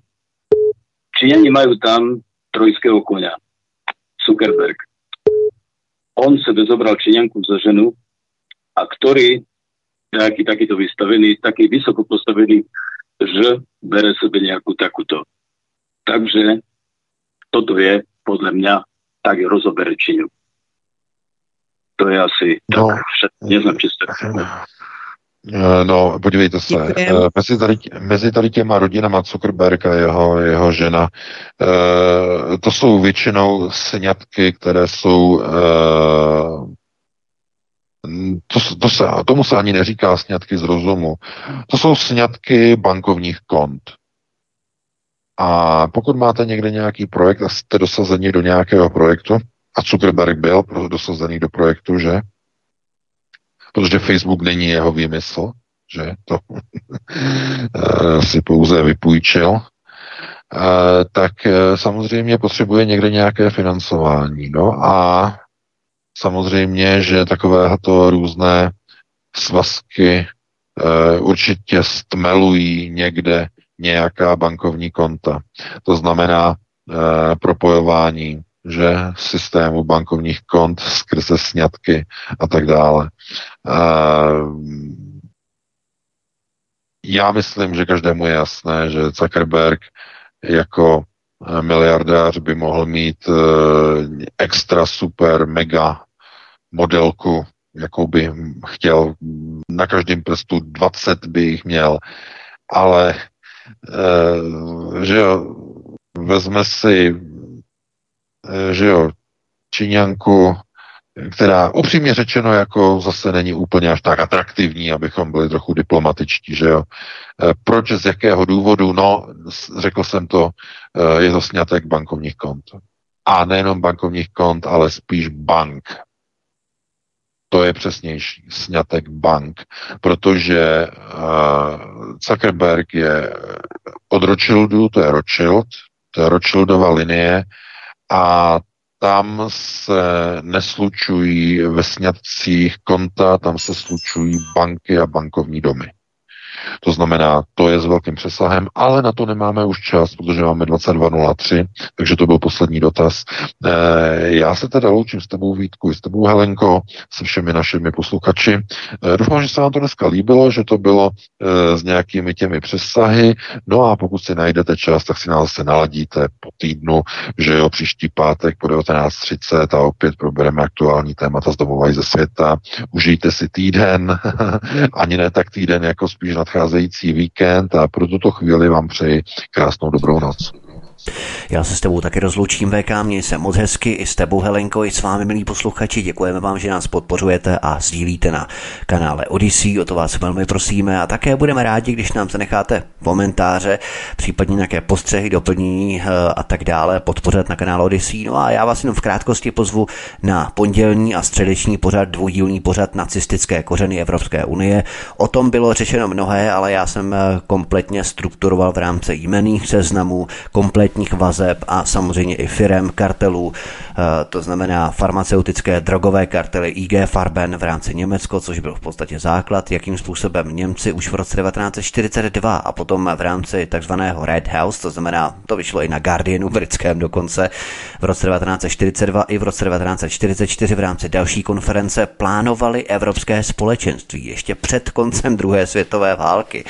Číňani majú tam trojského konia, Zuckerberg. On sebe zobral Číňanku za ženu a ktorý, nejaký takýto vystavený, taký vysoko postavený že bere sebe nejakú takúto. Takže toto je podľa mňa tak rozobere Číňu. To je asi no, tak všetko. Neznám, či ste No, podívejte se. Eh, mezi tady, mezi tady těma rodinama Zuckerberg a jeho, jeho žena, eh, to jsou většinou sňatky, které jsou eh, to, to se, tomu se ani neříká sňatky z rozumu. To jsou sňatky bankovních kont. A pokud máte někde nějaký projekt a jste dosazeni do nějakého projektu, a Zuckerberg byl dosazený do projektu, že? Protože Facebook není jeho výmysl, že? To si pouze vypůjčil. Tak e, samozřejmě potřebuje někde nějaké financování. No a Samozřejmě, že takovéto různé svazky e, určitě stmelují někde nějaká bankovní konta. To znamená e, propojování že systému bankovních kont skrze sňatky a tak dále. E, já myslím, že každému je jasné, že Zuckerberg jako miliardář by mohl mít extra super mega modelku, jakou by chtěl. Na každém prstu 20 by jich měl, ale e, že jo, vezme si, že jo, Číňanku, která upřímně řečeno jako zase není úplně až tak atraktivní, abychom byli trochu diplomatičtí, že jo. E, proč, z jakého důvodu? No, řekl jsem to, e, je to snětek bankovních kont. A nejenom bankovních kont, ale spíš bank. To je přesnější, snětek bank, protože uh, Zuckerberg je od Rothschildu, to je Rothschild, to je Rothschildova linie a tam se neslučují ve sňatcích konta, tam se slučují banky a bankovní domy. To znamená, to je s velkým přesahem, ale na to nemáme už čas, protože máme 22.03, takže to byl poslední dotaz. E, já se teda loučím s tebou Vítku, s tebou Helenko, se všemi našimi posluchači. E, doufám, že se vám to dneska líbilo, že to bylo e, s nějakými těmi přesahy. No a pokud si najdete čas, tak si nás zase naladíte po týdnu, že jo, příští pátek po 19.30 a opět probereme aktuální témata z domova i ze světa. Užijte si týden, ani ne tak týden, jako spíš nad nadcházející víkend a pro tuto chvíli vám přeji krásnou dobrou noc. Já se s tebou taky rozloučím, VK, měj se moc hezky, i s tebou Helenko, i s vámi, milí posluchači, děkujeme vám, že nás podpořujete a sdílíte na kanále Odyssey, o to vás velmi prosíme a také budeme rádi, když nám zanecháte komentáře, případně nějaké postřehy, doplnění eh, a tak dále, podpořit na kanále Odyssey. No a já vás jenom v krátkosti pozvu na pondělní a středeční pořad, dvoudílný pořad nacistické kořeny Evropské unie. O tom bylo řečeno mnohé, ale já jsem eh, kompletně strukturoval v rámci jmených seznamů, kompletně konkrétních vazeb a samozřejmě i firem, kartelů, eh, to znamená farmaceutické drogové kartely IG Farben v rámci Německo, což byl v podstatě základ, jakým způsobem Němci už v roce 1942 a potom v rámci takzvaného Red House, to znamená, to vyšlo i na Guardianu britském dokonce, v roce 1942 i v roce 1944 v rámci další konference plánovali Evropské společenství ještě před koncem druhé světové války.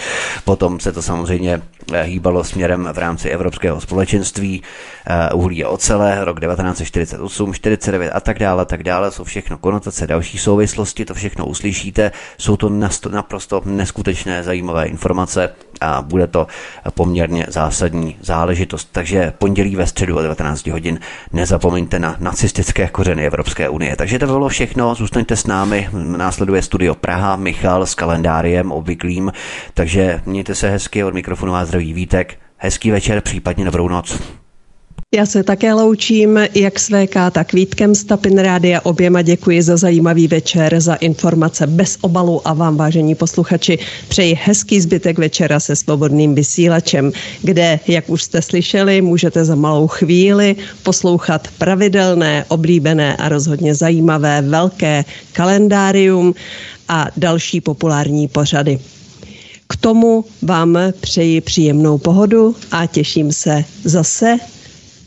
Potom se to samozřejmě hýbalo směrem v rámci Evropského společenství, eh, uhlí a ocele, rok 1948, 49 a tak dále, tak dále, jsou všechno konotace, další souvislosti, to všechno uslyšíte, jsou to naprosto neskutečné zajímavé informace a bude to poměrně zásadní záležitost. Takže pondělí ve středu o 19 hodin. Nezapomeňte na nacistické kořeny Evropské unie. Takže to bylo všechno, zůstaňte s námi, následuje studio Praha, Michal s kalendáriem obvyklým, takže mějte se hezky, od mikrofonu vás zdraví Vítek, hezký večer, případně dobrou noc. Já se také loučím, jak s VK, tak Vítkem z Tapin Rádia. Oběma děkuji za zajímavý večer, za informace bez obalu a vám, vážení posluchači, přeji hezký zbytek večera se svobodným vysílačem, kde, jak už jste slyšeli, můžete za malou chvíli poslouchat pravidelné, oblíbené a rozhodně zajímavé velké kalendárium a další populární pořady. K tomu vám přeji příjemnou pohodu a těším se zase